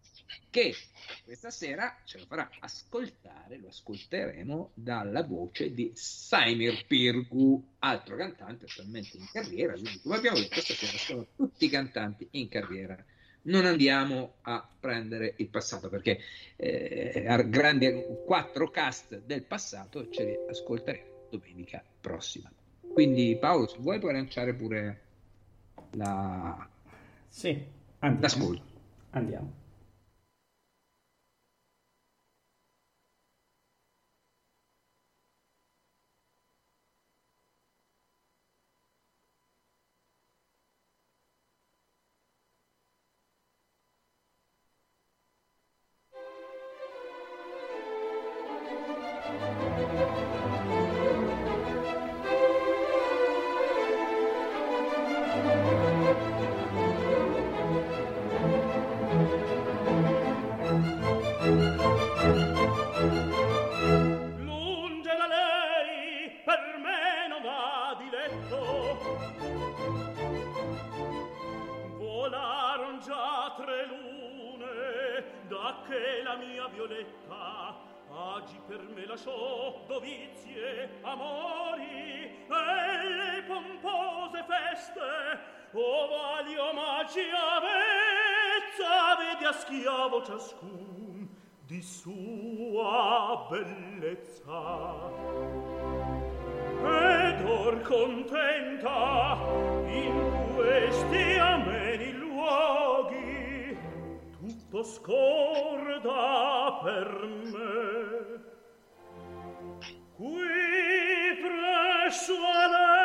che questa sera ce lo farà ascoltare, lo ascolteremo dalla voce di Saimir Pirgu, altro cantante attualmente in carriera, quindi come abbiamo detto stasera sono tutti cantanti in carriera non andiamo a prendere il passato perché eh, grandi quattro cast del passato ce li ascolteremo domenica prossima. Quindi Paolo, se vuoi puoi lanciare pure la... sì, andiamo. l'ascolto. Andiamo. tre lune da che la mia violetta agi per me lasciò dovizie amori e le pompose feste o ovali omaggi avezza vedi a schiavo ciascun di sua bellezza. Ed or contenta in questi ameni luoghi tutto scorda per me. Qui presso a lei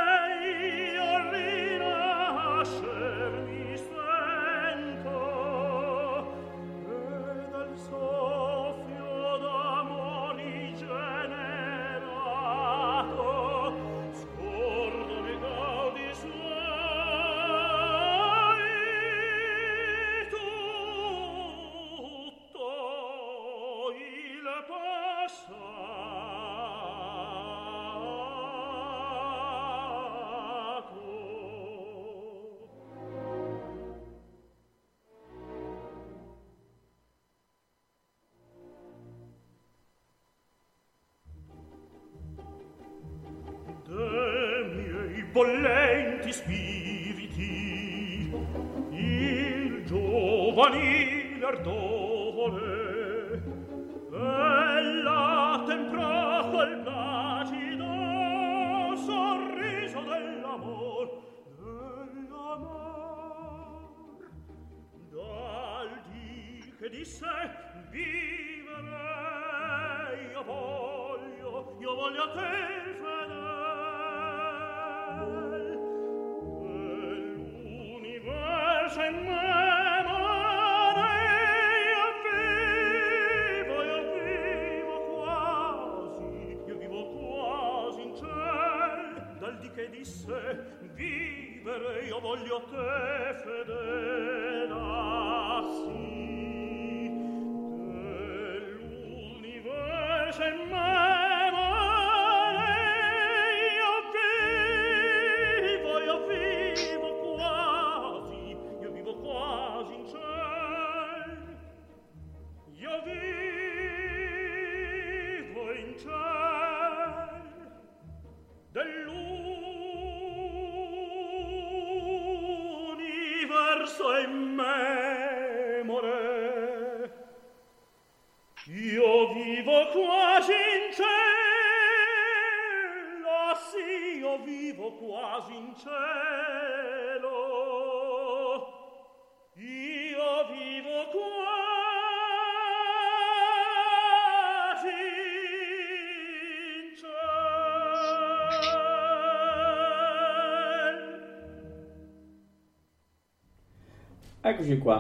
Eccoci qua.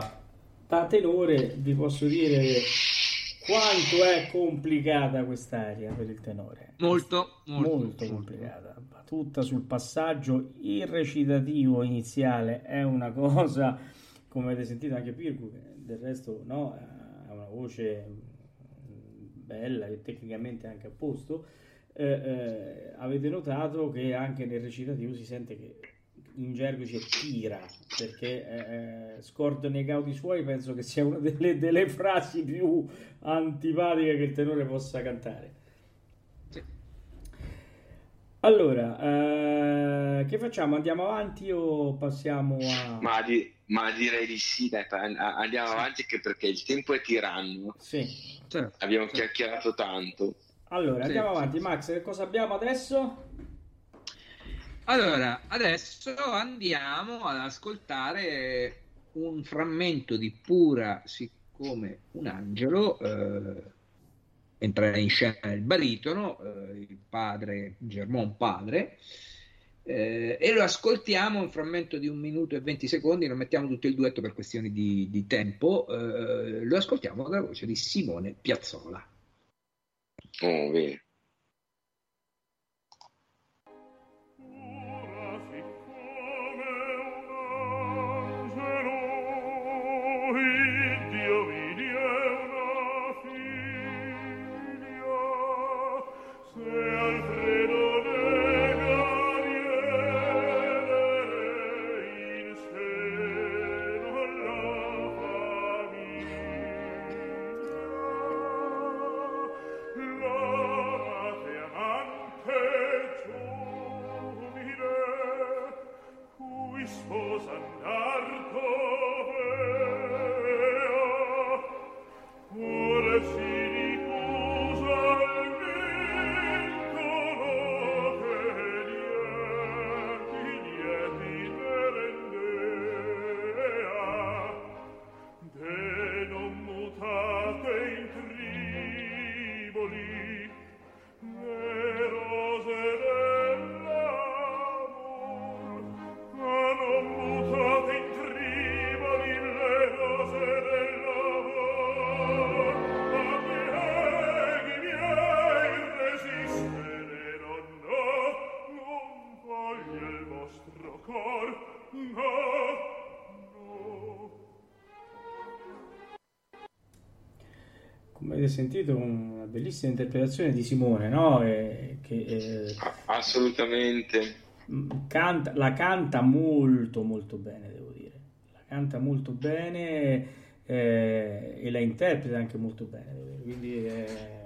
Da tenore vi posso dire quanto è complicata quest'aria per il tenore. Molto, molto, molto complicata. Tutta sul passaggio. Il recitativo iniziale è una cosa, come avete sentito anche Pirgu, del resto no, ha una voce bella e tecnicamente anche a posto. Eh, eh, avete notato che anche nel recitativo si sente che in gergo c'è tira perché eh, scordo nei cauti suoi penso che sia una delle, delle frasi più antipatiche che il tenore possa cantare Sì. allora eh, che facciamo andiamo avanti o passiamo a Ma, di- ma direi di sì, dai, andiamo avanti anche perché il tempo è tiranno. sì Certo. Abbiamo chiacchierato tanto. allora Sì, andiamo sì, avanti sì. Max che cosa abbiamo adesso? Allora, adesso andiamo ad ascoltare un frammento di Pura siccome un angelo, eh, entra in scena il baritono, eh, il padre, Germon padre, eh, e lo ascoltiamo un frammento di un minuto e 20 secondi, non mettiamo tutto il duetto per questioni di, di tempo, eh, lo ascoltiamo dalla voce di Simone Piazzola. Oh, bene. Come avete sentito una bellissima interpretazione di Simone no? E che eh, A- assolutamente. Mm, canta, la canta molto molto bene devo dire la canta molto bene eh, e la interpreta anche molto bene devo dire. quindi eh,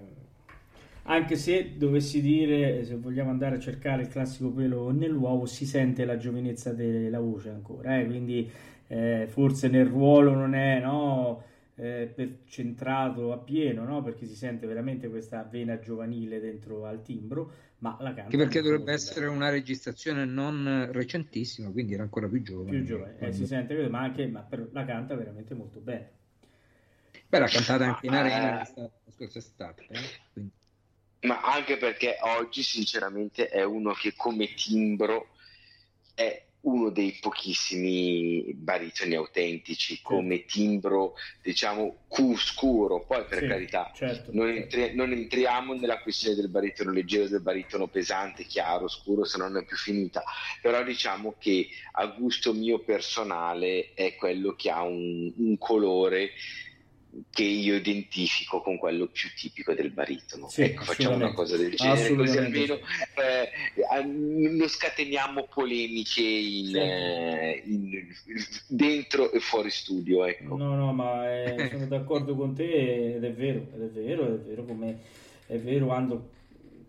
anche se dovessi dire, se vogliamo andare a cercare il classico pelo nell'uovo, si sente la giovinezza della voce ancora, eh? quindi eh, forse nel ruolo non è no, eh, per centrato appieno, no? perché si sente veramente questa vena giovanile dentro al timbro, ma la canta. Anche perché dovrebbe essere una registrazione non recentissima, quindi era ancora più giovane. Più giovane, eh, si sente, ma, anche, ma per, la canta veramente molto bene. Beh, l'ha cantata anche in arena la scorsa estate. Eh? Quindi ma anche perché oggi sinceramente è uno che come timbro è uno dei pochissimi baritoni autentici come timbro diciamo scuro. Poi per sì, carità certo, non, entri- non, entriamo nella questione del baritono leggero del baritono pesante chiaro scuro se non è più finita. Però diciamo che a gusto mio personale è quello che ha un, un colore che io identifico con quello più tipico del baritono. Sì, ecco, facciamo una cosa del genere, così almeno eh, non scateniamo polemiche in, sì. eh, in, dentro e fuori studio. Ecco. No, no, ma eh, sono d'accordo con te ed è vero, ed è vero, è vero come è vero quando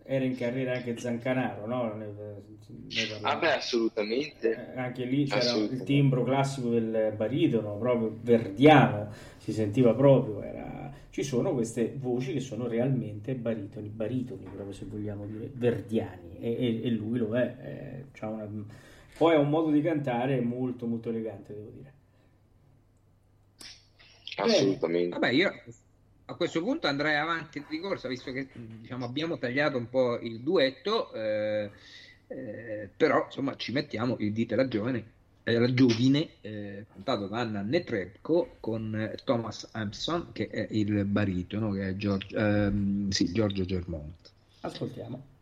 era in carriera anche Zancanaro, no? Ne, ne ah beh, assolutamente. Eh, anche lì c'era il timbro classico del baritono, proprio verdiano, si sentiva proprio, era... ci sono queste voci che sono realmente baritoni, baritoni proprio se vogliamo dire, verdiani, e, e, e lui lo è, è una... poi ha un modo di cantare molto molto elegante, devo dire. Assolutamente. Vabbè, io a questo punto andrei avanti di corsa, visto che diciamo, abbiamo tagliato un po' il duetto, eh, eh, però insomma ci mettiamo il dite la giovane, eh, la giovine, eh, cantato da Anna Netrebko con Thomas Hampson, che è il baritono, che è Giorgio, ehm, sì, Giorgio Germont. Ascoltiamo.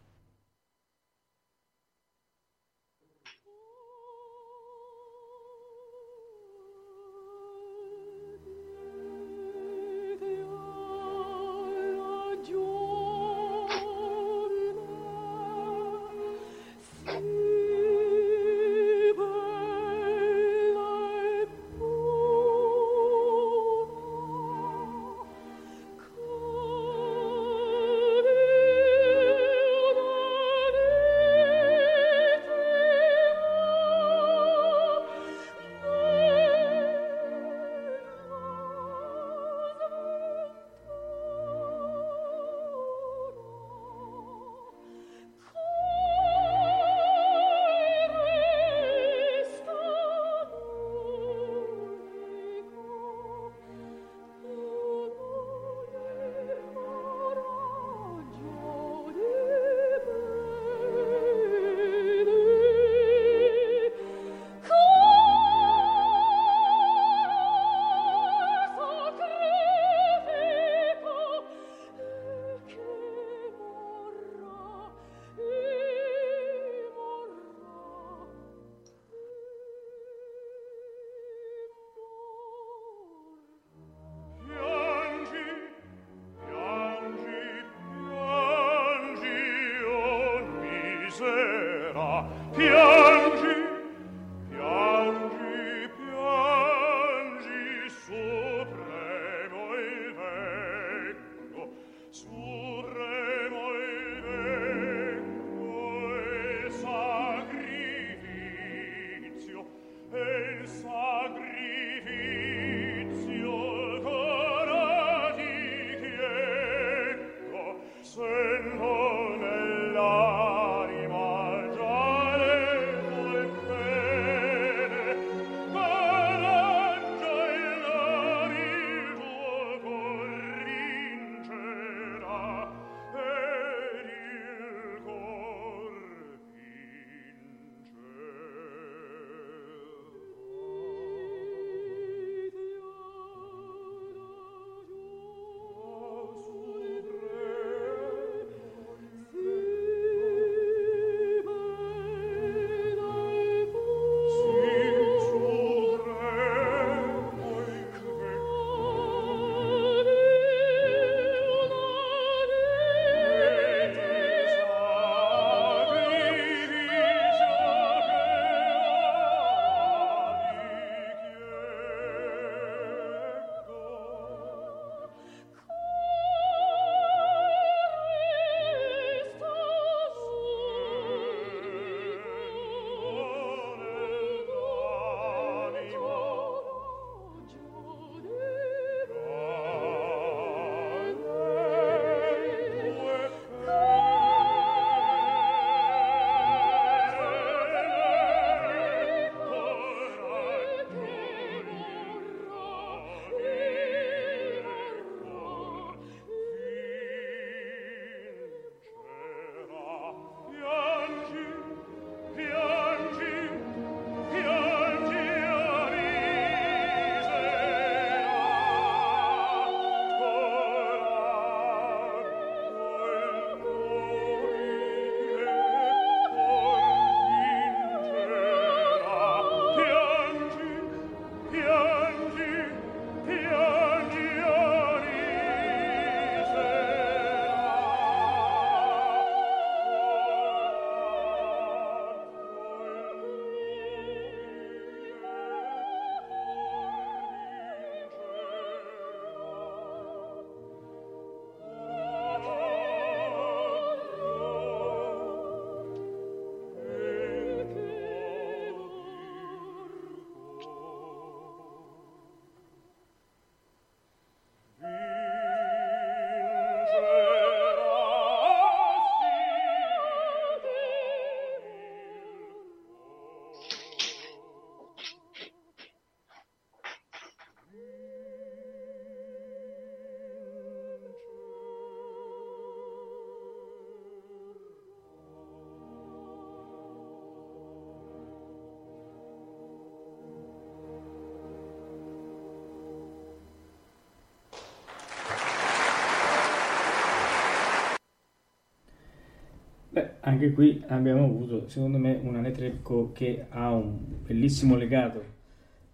Anche qui abbiamo avuto, secondo me, una Netrebko che ha un bellissimo legato.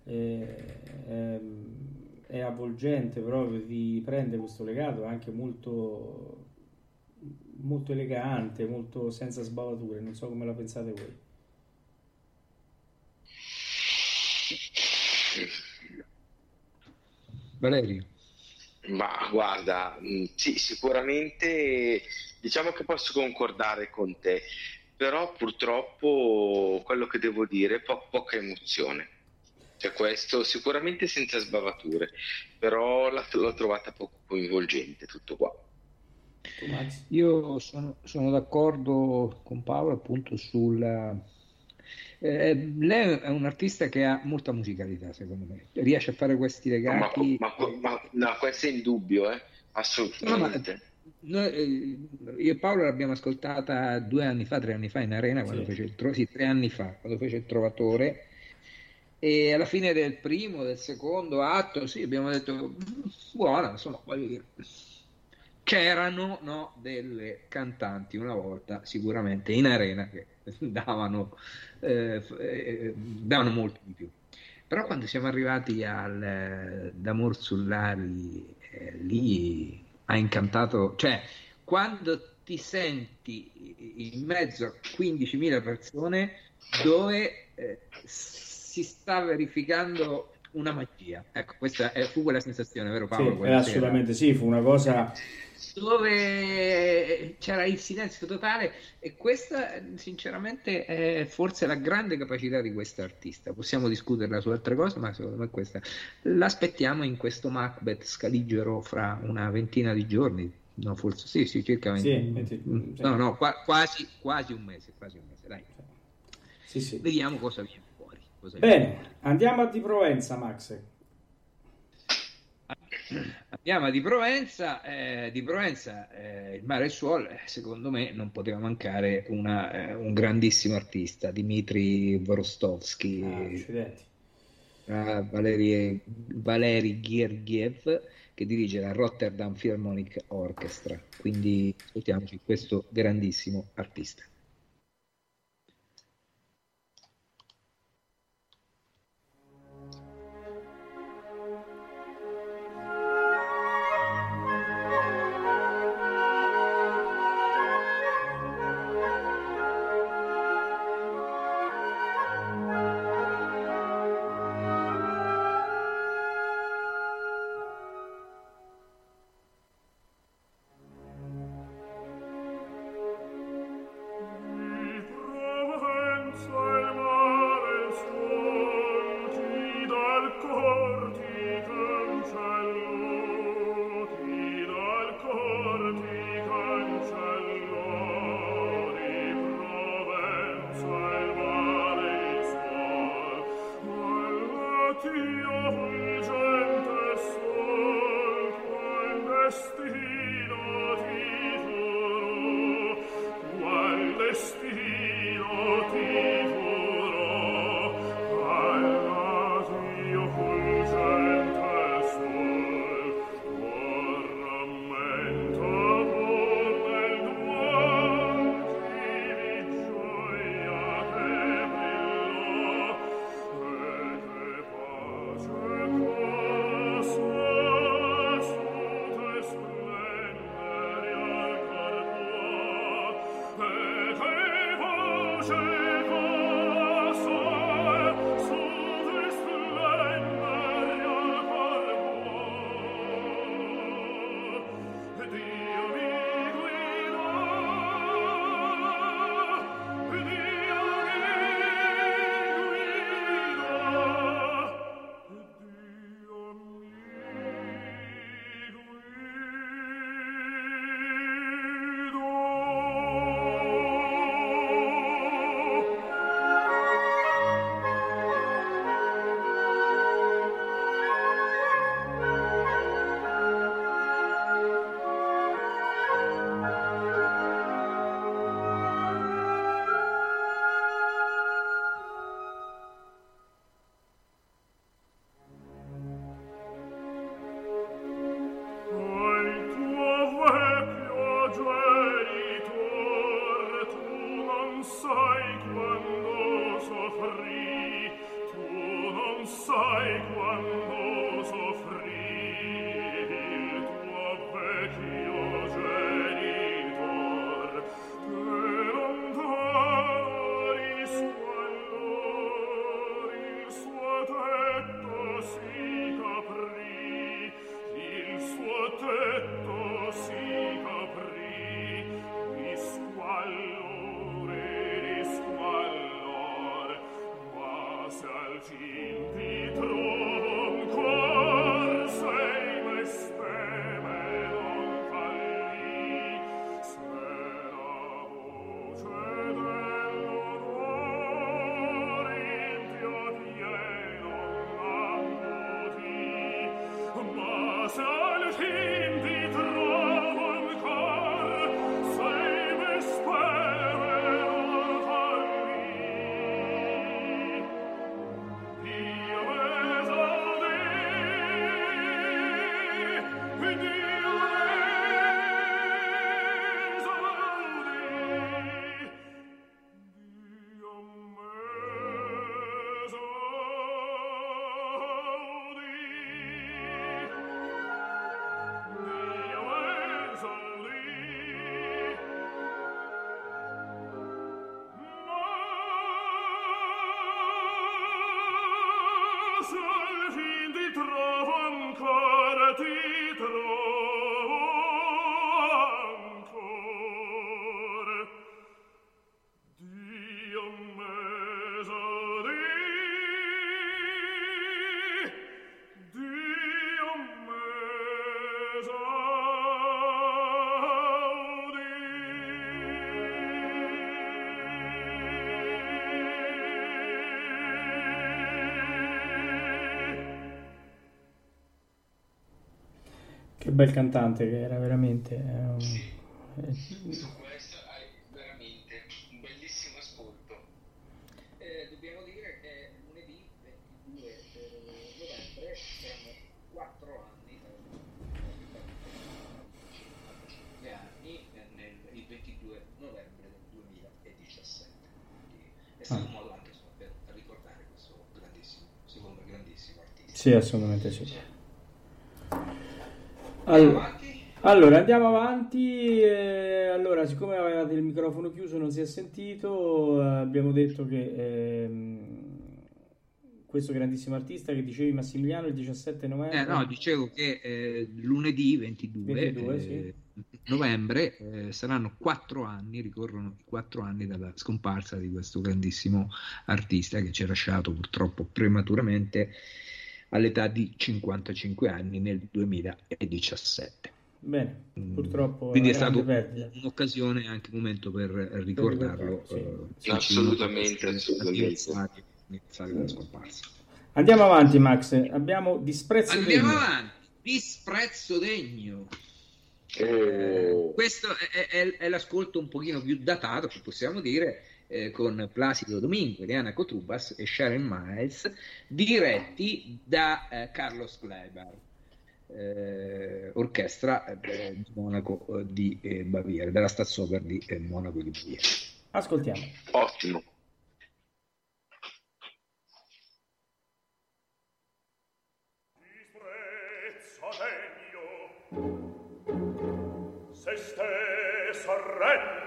Eh, ehm, è avvolgente proprio, ti prende questo legato anche molto, molto elegante, molto senza sbavature. Non so come la pensate voi. Valerio. Ma guarda, mh, sì, sicuramente diciamo che posso concordare con te, però purtroppo quello che devo dire è po- poca emozione. Cioè questo sicuramente senza sbavature, però la- l'ho trovata poco coinvolgente tutto qua. Io sono, sono d'accordo con Paolo appunto sulla... eh, lei è un artista che ha molta musicalità, secondo me. Riesce a fare questi Ma, legati. ma- ma- no, questo è indubbio, eh? No, ma- Assolutamente. Noi, eh, io e Paolo l'abbiamo ascoltata due anni fa, tre anni fa in arena, quando Sì. fece il, tro- sì, tre anni fa, quando fece il Trovatore. E alla fine del primo, del secondo atto, sì, abbiamo detto "Mm, buona, insomma, voglio dire. C'erano no, delle cantanti una volta sicuramente in arena che davano, eh, f- eh, davano molto di più. Però quando siamo arrivati al eh, D'Amor Sullari, eh, lì ha incantato, cioè quando ti senti in mezzo a 15.000 persone dove eh, si sta verificando una magia. Ecco, questa è, fu quella sensazione, vero Paolo? Sì, eh, assolutamente sì, fu una cosa... dove c'era il silenzio totale e questa sinceramente è forse la grande capacità di questa artista possiamo discuterla su altre cose ma secondo me questa l'aspettiamo in questo Macbeth scaligero fra una ventina di giorni no forse sì sì circa Sì, 20 venti- sì. no no qua- quasi, quasi un mese quasi un mese dai Sì, sì. vediamo cosa viene viene Bene, andiamo a Di Provenza, Max. Andiamo a Di Provenza, eh, di Provenza eh, il mare e il suolo, eh, secondo me non poteva mancare una, eh, un grandissimo artista, Dmitry Vorostovsky, Ah, accidenti. eh, Valery, Valery Gergiev, che dirige la Rotterdam Philharmonic Orchestra. Quindi ascoltiamoci questo grandissimo artista. Bel cantante che era veramente. eh, un- Sì, eh, su questo hai veramente un bellissimo ascolto. Eh, dobbiamo dire che lunedì 22 novembre saranno 4 anni gli anni eh, nel, il 22 novembre del 2017 quindi è stato un modo anche insomma, per ricordare questo grandissimo secondo me grandissimo artista Sì, assolutamente sì. Allora, allora, andiamo avanti. eh, allora, siccome avevate il microfono chiuso, non si è sentito, eh, abbiamo detto che ehm, questo grandissimo artista che dicevi Massimiliano il 17 novembre. Eh, no, dicevo che eh, lunedì 22, 22, eh, novembre eh, saranno quattro anni, ricorrono i quattro anni dalla scomparsa di questo grandissimo artista che ci ha lasciato purtroppo prematuramente all'età di 55 anni nel 2017. Bene, Mm, purtroppo Quindi è perdita. un'occasione, anche un momento per ricordarlo. ricordarlo, sì. eh, Assolutamente, assolutamente. Andiamo avanti, Max. Abbiamo disprezzo Andiamo degno. avanti. Disprezzo degno. Oh. Questo è, è- è l'ascolto un pochino più datato, possiamo dire, eh, con Placido Domingo, Eliana Cotrubas e Sharon Miles, diretti da eh, Carlos Kleiber, eh, orchestra eh, di Monaco eh, di eh, Baviera, della Staatsoper di eh, Monaco di Baviera. Ascoltiamo. Ottimo. disprezza degno se stessa rende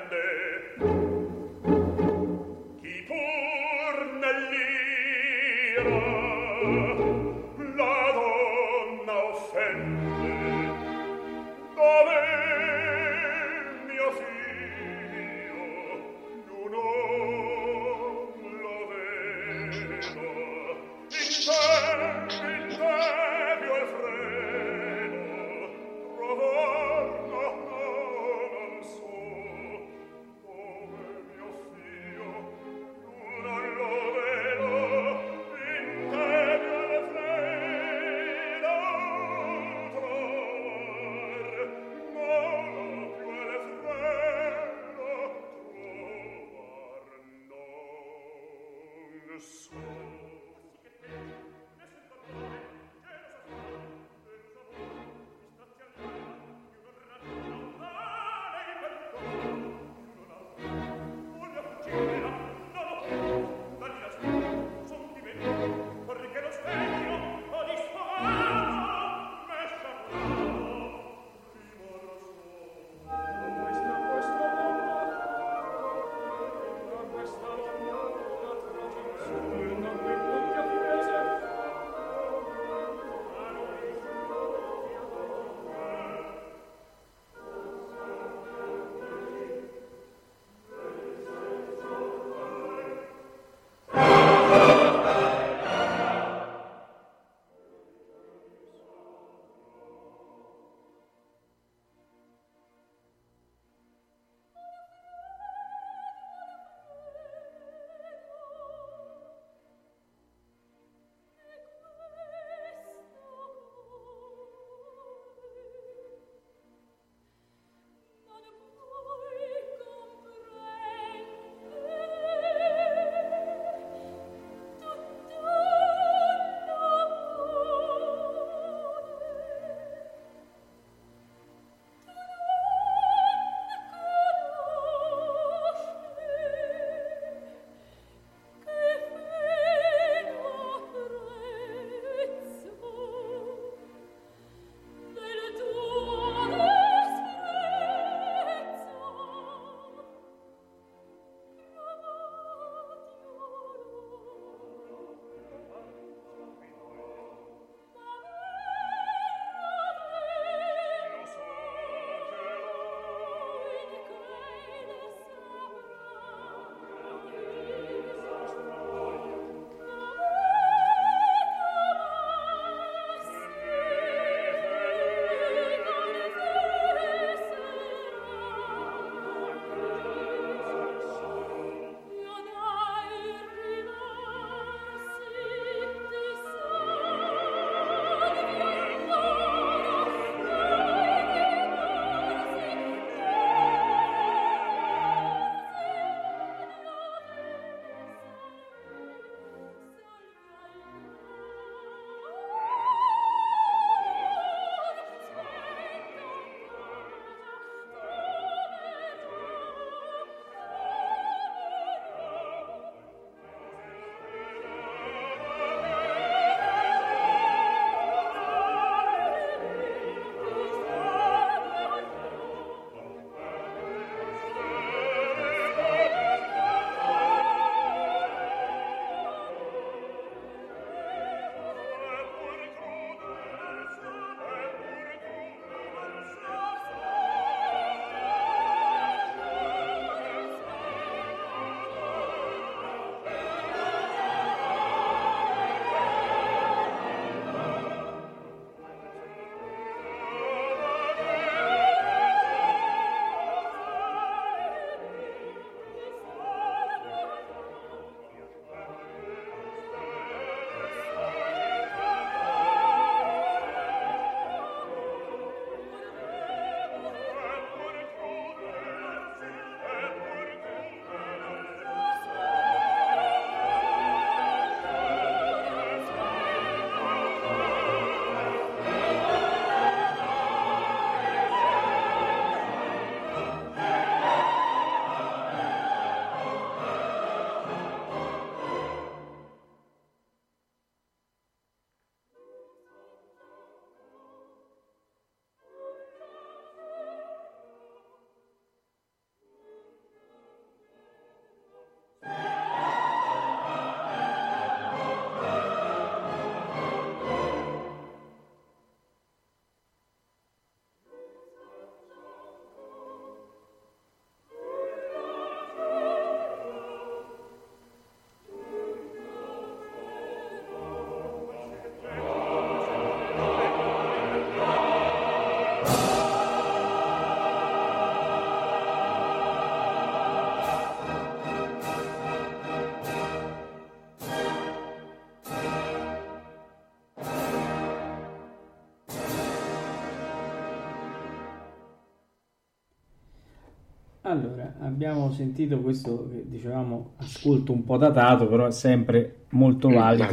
abbiamo sentito questo che dicevamo ascolto un po' datato, però è sempre molto Mm, valido.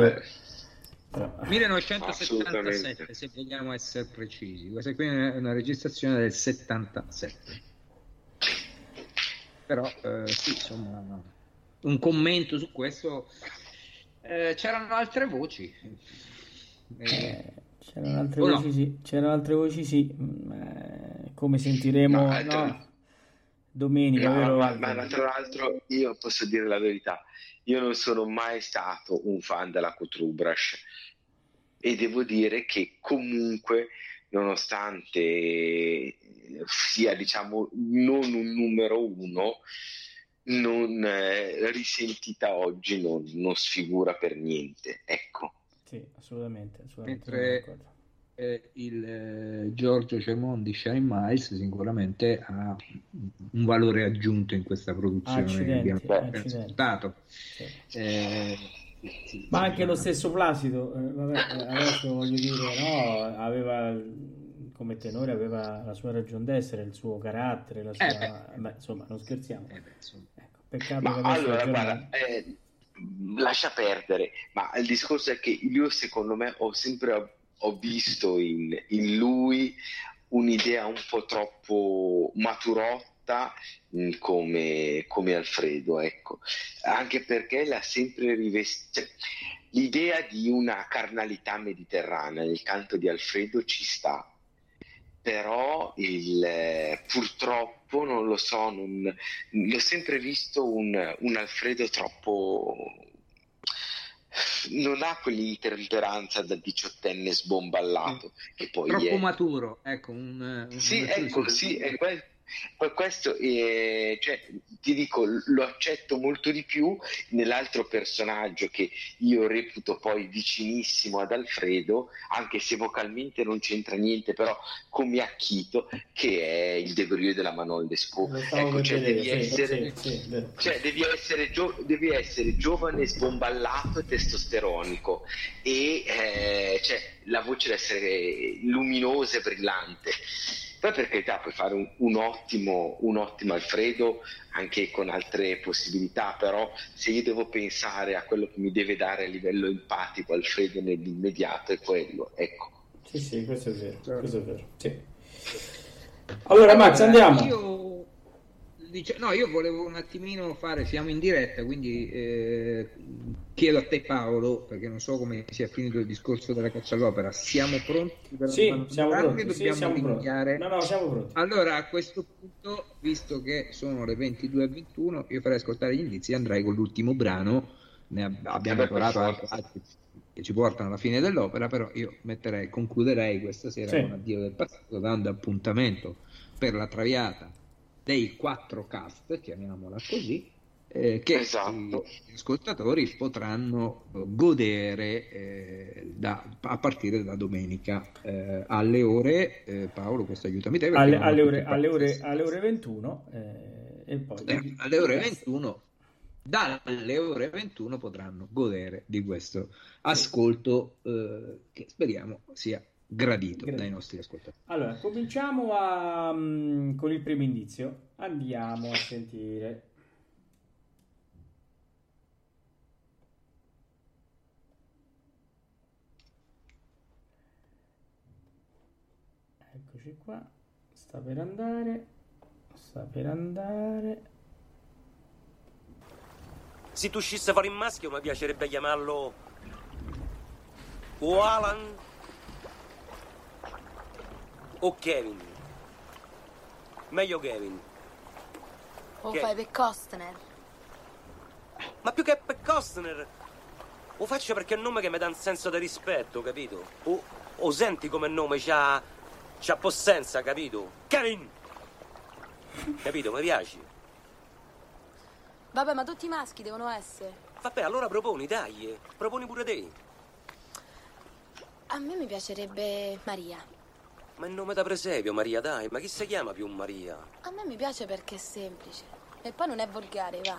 Però- 1977, se vogliamo essere precisi. Questa qui è una registrazione del 77. Però, eh, sì, insomma, un commento su questo. Eh, c'erano altre voci. Eh, Eh, c'erano altre O no? voci, sì. C'erano altre voci, sì. Mm, eh, come sentiremo No, eh, no, domenica, No, vero? ma, ma- tra l'altro io posso dire la verità, io non sono mai stato un fan della Kutrubrash e devo dire che comunque, nonostante sia diciamo non un numero uno, non eh, risentita oggi non, non sfigura per niente, ecco. Sì, assolutamente. assolutamente Mentre-. Eh, il eh, Giorgio Cermon di Shine Miles sicuramente ha un valore aggiunto in questa produzione Accidenti, accidenti. Sì. Eh, sì, Ma sì, anche lo stesso Placido, eh, vabbè, eh, adesso voglio dire, no, aveva come tenore aveva la sua ragion d'essere, il suo carattere, la sua... Eh, beh. insomma, non scherziamo. eh, beh, insomma. Ecco, peccato Ma che adesso allora, guarda, eh, lascia perdere, ma il discorso è che io secondo me ho sempre ho visto in, in lui un'idea un po' troppo maturotta mh, come, come Alfredo, ecco, anche perché l'ha sempre rivestita. L'idea di una carnalità mediterranea nel canto di Alfredo ci sta, però il, eh, purtroppo non lo so, non, l'ho sempre visto un, un Alfredo troppo non ha quell'intemperanza da diciottenne sbomballato che poi Troppo è. maturo, ecco, un, un- Sì, ecco, sì, è que- que- questo è- cioè, ti dico, lo accetto molto di più nell'altro personaggio che io reputo poi vicinissimo ad Alfredo, anche se vocalmente non c'entra niente, però come Acchito, che è il Degrio della Manon Lescaut. Ecco, cioè, devi sì, essere, sì, sì, cioè, devi essere, gio- devi essere giovane, sbomballato e testosteronico e eh, cioè, la voce deve essere luminosa e brillante. Poi per carità puoi fare un, un ottimo, un ottimo Alfredo anche con altre possibilità, però se io devo pensare a quello che mi deve dare a livello empatico Alfredo nell'immediato è quello, ecco. Sì, sì, questo è vero, questo è vero. Sì. Allora, Max, andiamo. Io, dice- no, io volevo un attimino fare, siamo in diretta, quindi eh, chiedo a te Paolo, perché non so come sia finito il discorso della caccia all'opera, siamo pronti per Sì, siamo pronti, sì, dobbiamo siamo pronti. No, no, siamo pronti. Allora, a questo punto, visto che sono le 22.21, io farei ascoltare gli indizi e andrei con l'ultimo brano. Ne ab- abbiamo Eh parlato anche forza. altri che ci portano alla fine dell'opera, però io metterei, concluderei questa sera Sì. con Addio del passato, dando appuntamento per la traviata dei quattro cast, chiamiamola così, eh, che Esatto. gli ascoltatori potranno godere eh, da- a partire da domenica eh, alle ore, eh, Paolo, questo aiutami te. Alle, alle ore, alle, ore, alle ore 21 eh, e poi... Eh, alle ore 21 dalle ore 21 potranno godere di questo ascolto eh, che speriamo sia gradito Gradito. dai nostri ascoltatori. Allora, cominciamo a, mm, con il primo indizio. Andiamo a sentire. Eccoci qua. Sta per andare. Sta per andare. Se tu uscisse fuori in maschio mi piacerebbe chiamarlo o Alan o Kevin. Meglio Kevin. O Che- fai per Costner. Ma più che per Costner, lo faccio perché è un nome che mi dà un senso di rispetto, capito? O, o senti come nome c'ha, c'ha possenza, capito? Kevin! Capito, mi piaci? Vabbè, ma tutti i maschi devono essere. Vabbè, allora proponi, dai, eh. proponi pure te. A me mi piacerebbe Maria. Ma il nome da presepio, Maria, dai, ma chi si chiama più Maria? A me mi piace perché è semplice. E poi non è volgare, va.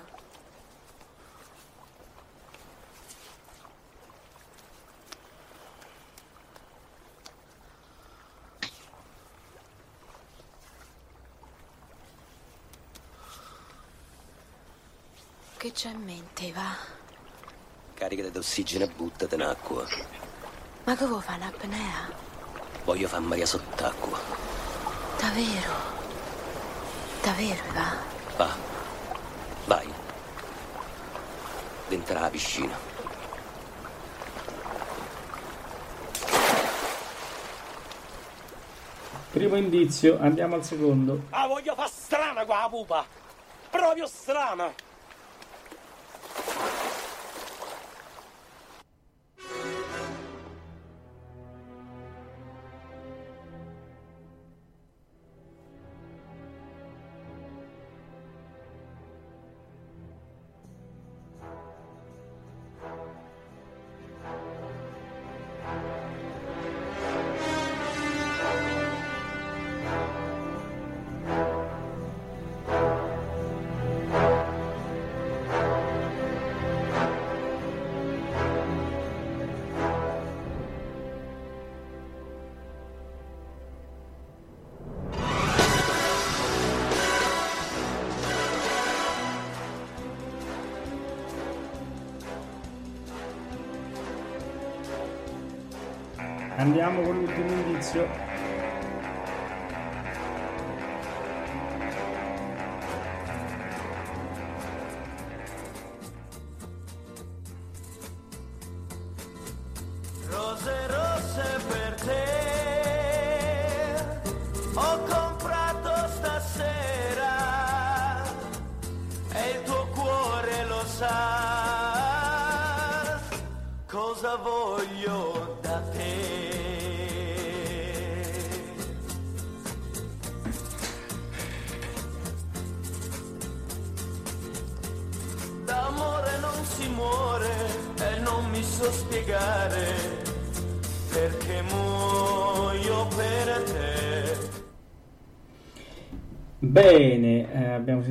Che c'è in mente, va? Caricate d'ossigeno e buttate in acqua. Ma vuoi fare un'apnea? Voglio far Maria sott'acqua. Davvero? Davvero, va? Va. Vai. Dentro la piscina. Primo indizio, andiamo al secondo. Ah, voglio far strana qua la pupa! Proprio strana! Andiamo con l'ultimo indizio.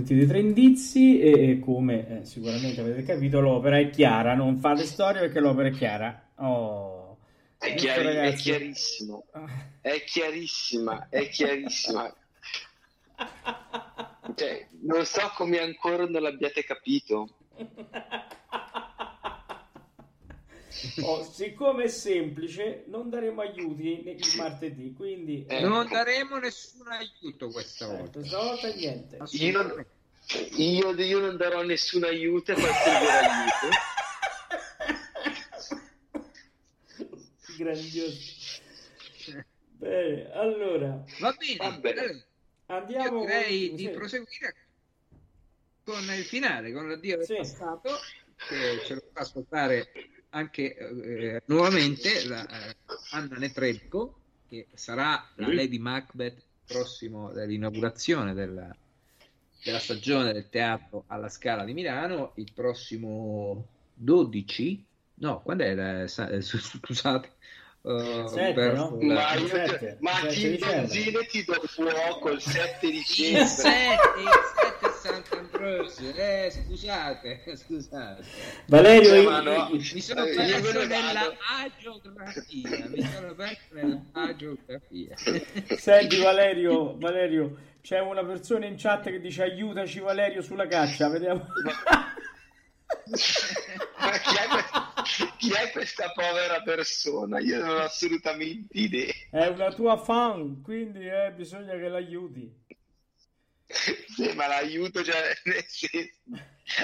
Sentito i tre indizi e, e come eh, sicuramente avete capito l'opera è chiara, non fate storia perché l'opera è chiara. Oh, È, chiari- è chiarissimo, è chiarissima, è chiarissima. Cioè, non so come ancora non l'abbiate capito. Oh, siccome è semplice, non daremo aiuti il martedì, quindi Eh, Non daremo nessun aiuto questa ecco, volta. stavolta niente. Io non, io, io non darò nessun aiuto per servire aiuto. Grandioso. Bene, allora Va bene, Vabbè. allora, andiamo. io direi con- di sì. proseguire con il finale, con l'addio del Sì. passato, che ce lo fa ascoltare anche eh, nuovamente la, eh, Anna Netrebko, che sarà la. Lady Macbeth prossimo dell'inaugurazione della, della stagione del teatro alla Scala di Milano il prossimo 12 no quando è la, eh, scusate eh, Sette, no? la- Ma, io, Sette, ma sette benzine ti do fuoco il 7 il dicembre. 7 il 7 Sant'Ambrosio eh scusate scusate Valerio, Cioè, i- ma no, mi sono eh, io perso ne nella agiografia mi sono perso nella agiografia Senti Valerio, Valerio, c'è una persona in chat che dice aiutaci Valerio sulla caccia, vediamo. Ma chi è, que- chi è questa povera persona? Io non ho assolutamente idea. È una tua fan, quindi eh, bisogna che l'aiuti. Sì, ma l'aiuto, cioè,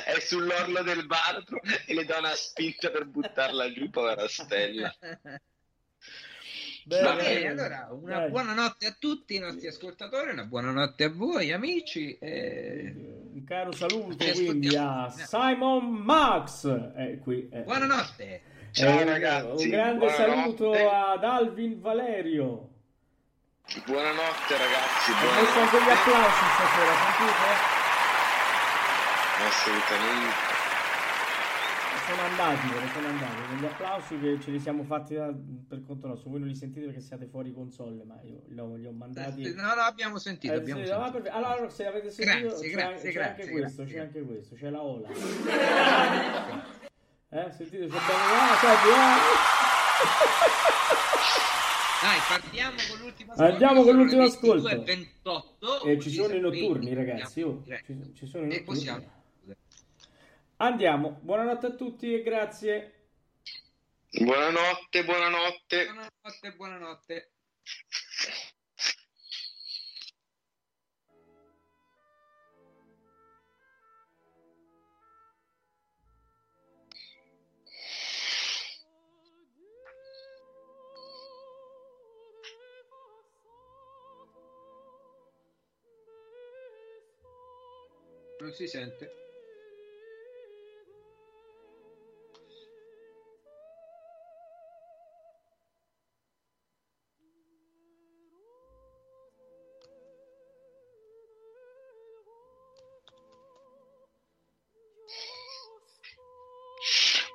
è sull'orlo del baratro e le do una spinta per buttarla giù, povera Stella. Bene, Va Bene, allora una Dai. buonanotte a tutti i nostri ascoltatori, una buonanotte a voi amici. e Un caro saluto quindi a. Simon Max. È qui. eh. Buonanotte. Ciao Eh, ragazzi, Un grande buonanotte. saluto ad Alvin Valerio. Buonanotte ragazzi, Ha messo anche gli buonanotte. applausi stasera, sentite? Assolutamente. Sono andati, sono andati. Con gli applausi che ce li siamo fatti da- per conto nostro. Voi non li sentite perché siete fuori console, ma io li ho, li ho mandati. No, no, abbiamo sentito, Eh, abbiamo sì, sentito. perfetto. Allora, se avete sentito, Grazie, c'è, grazie, c'è grazie, anche questo, grazie. c'è anche questo, c'è la Ola. Eh, sentite, c'è bene. Dai, partiamo con l'ultimo Andiamo con l'ultimo ascolto. 22:28, eh. E ci sono i notturni, ragazzi. oh, direi. ci, ci sono i E notturni. possiamo. Andiamo, buonanotte a tutti e grazie. Buonanotte, buonanotte. Buonanotte, buonanotte. Si sente.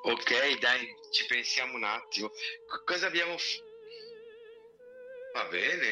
Ok, dai, ci pensiamo un attimo. C- cosa abbiamo... f- Va bene.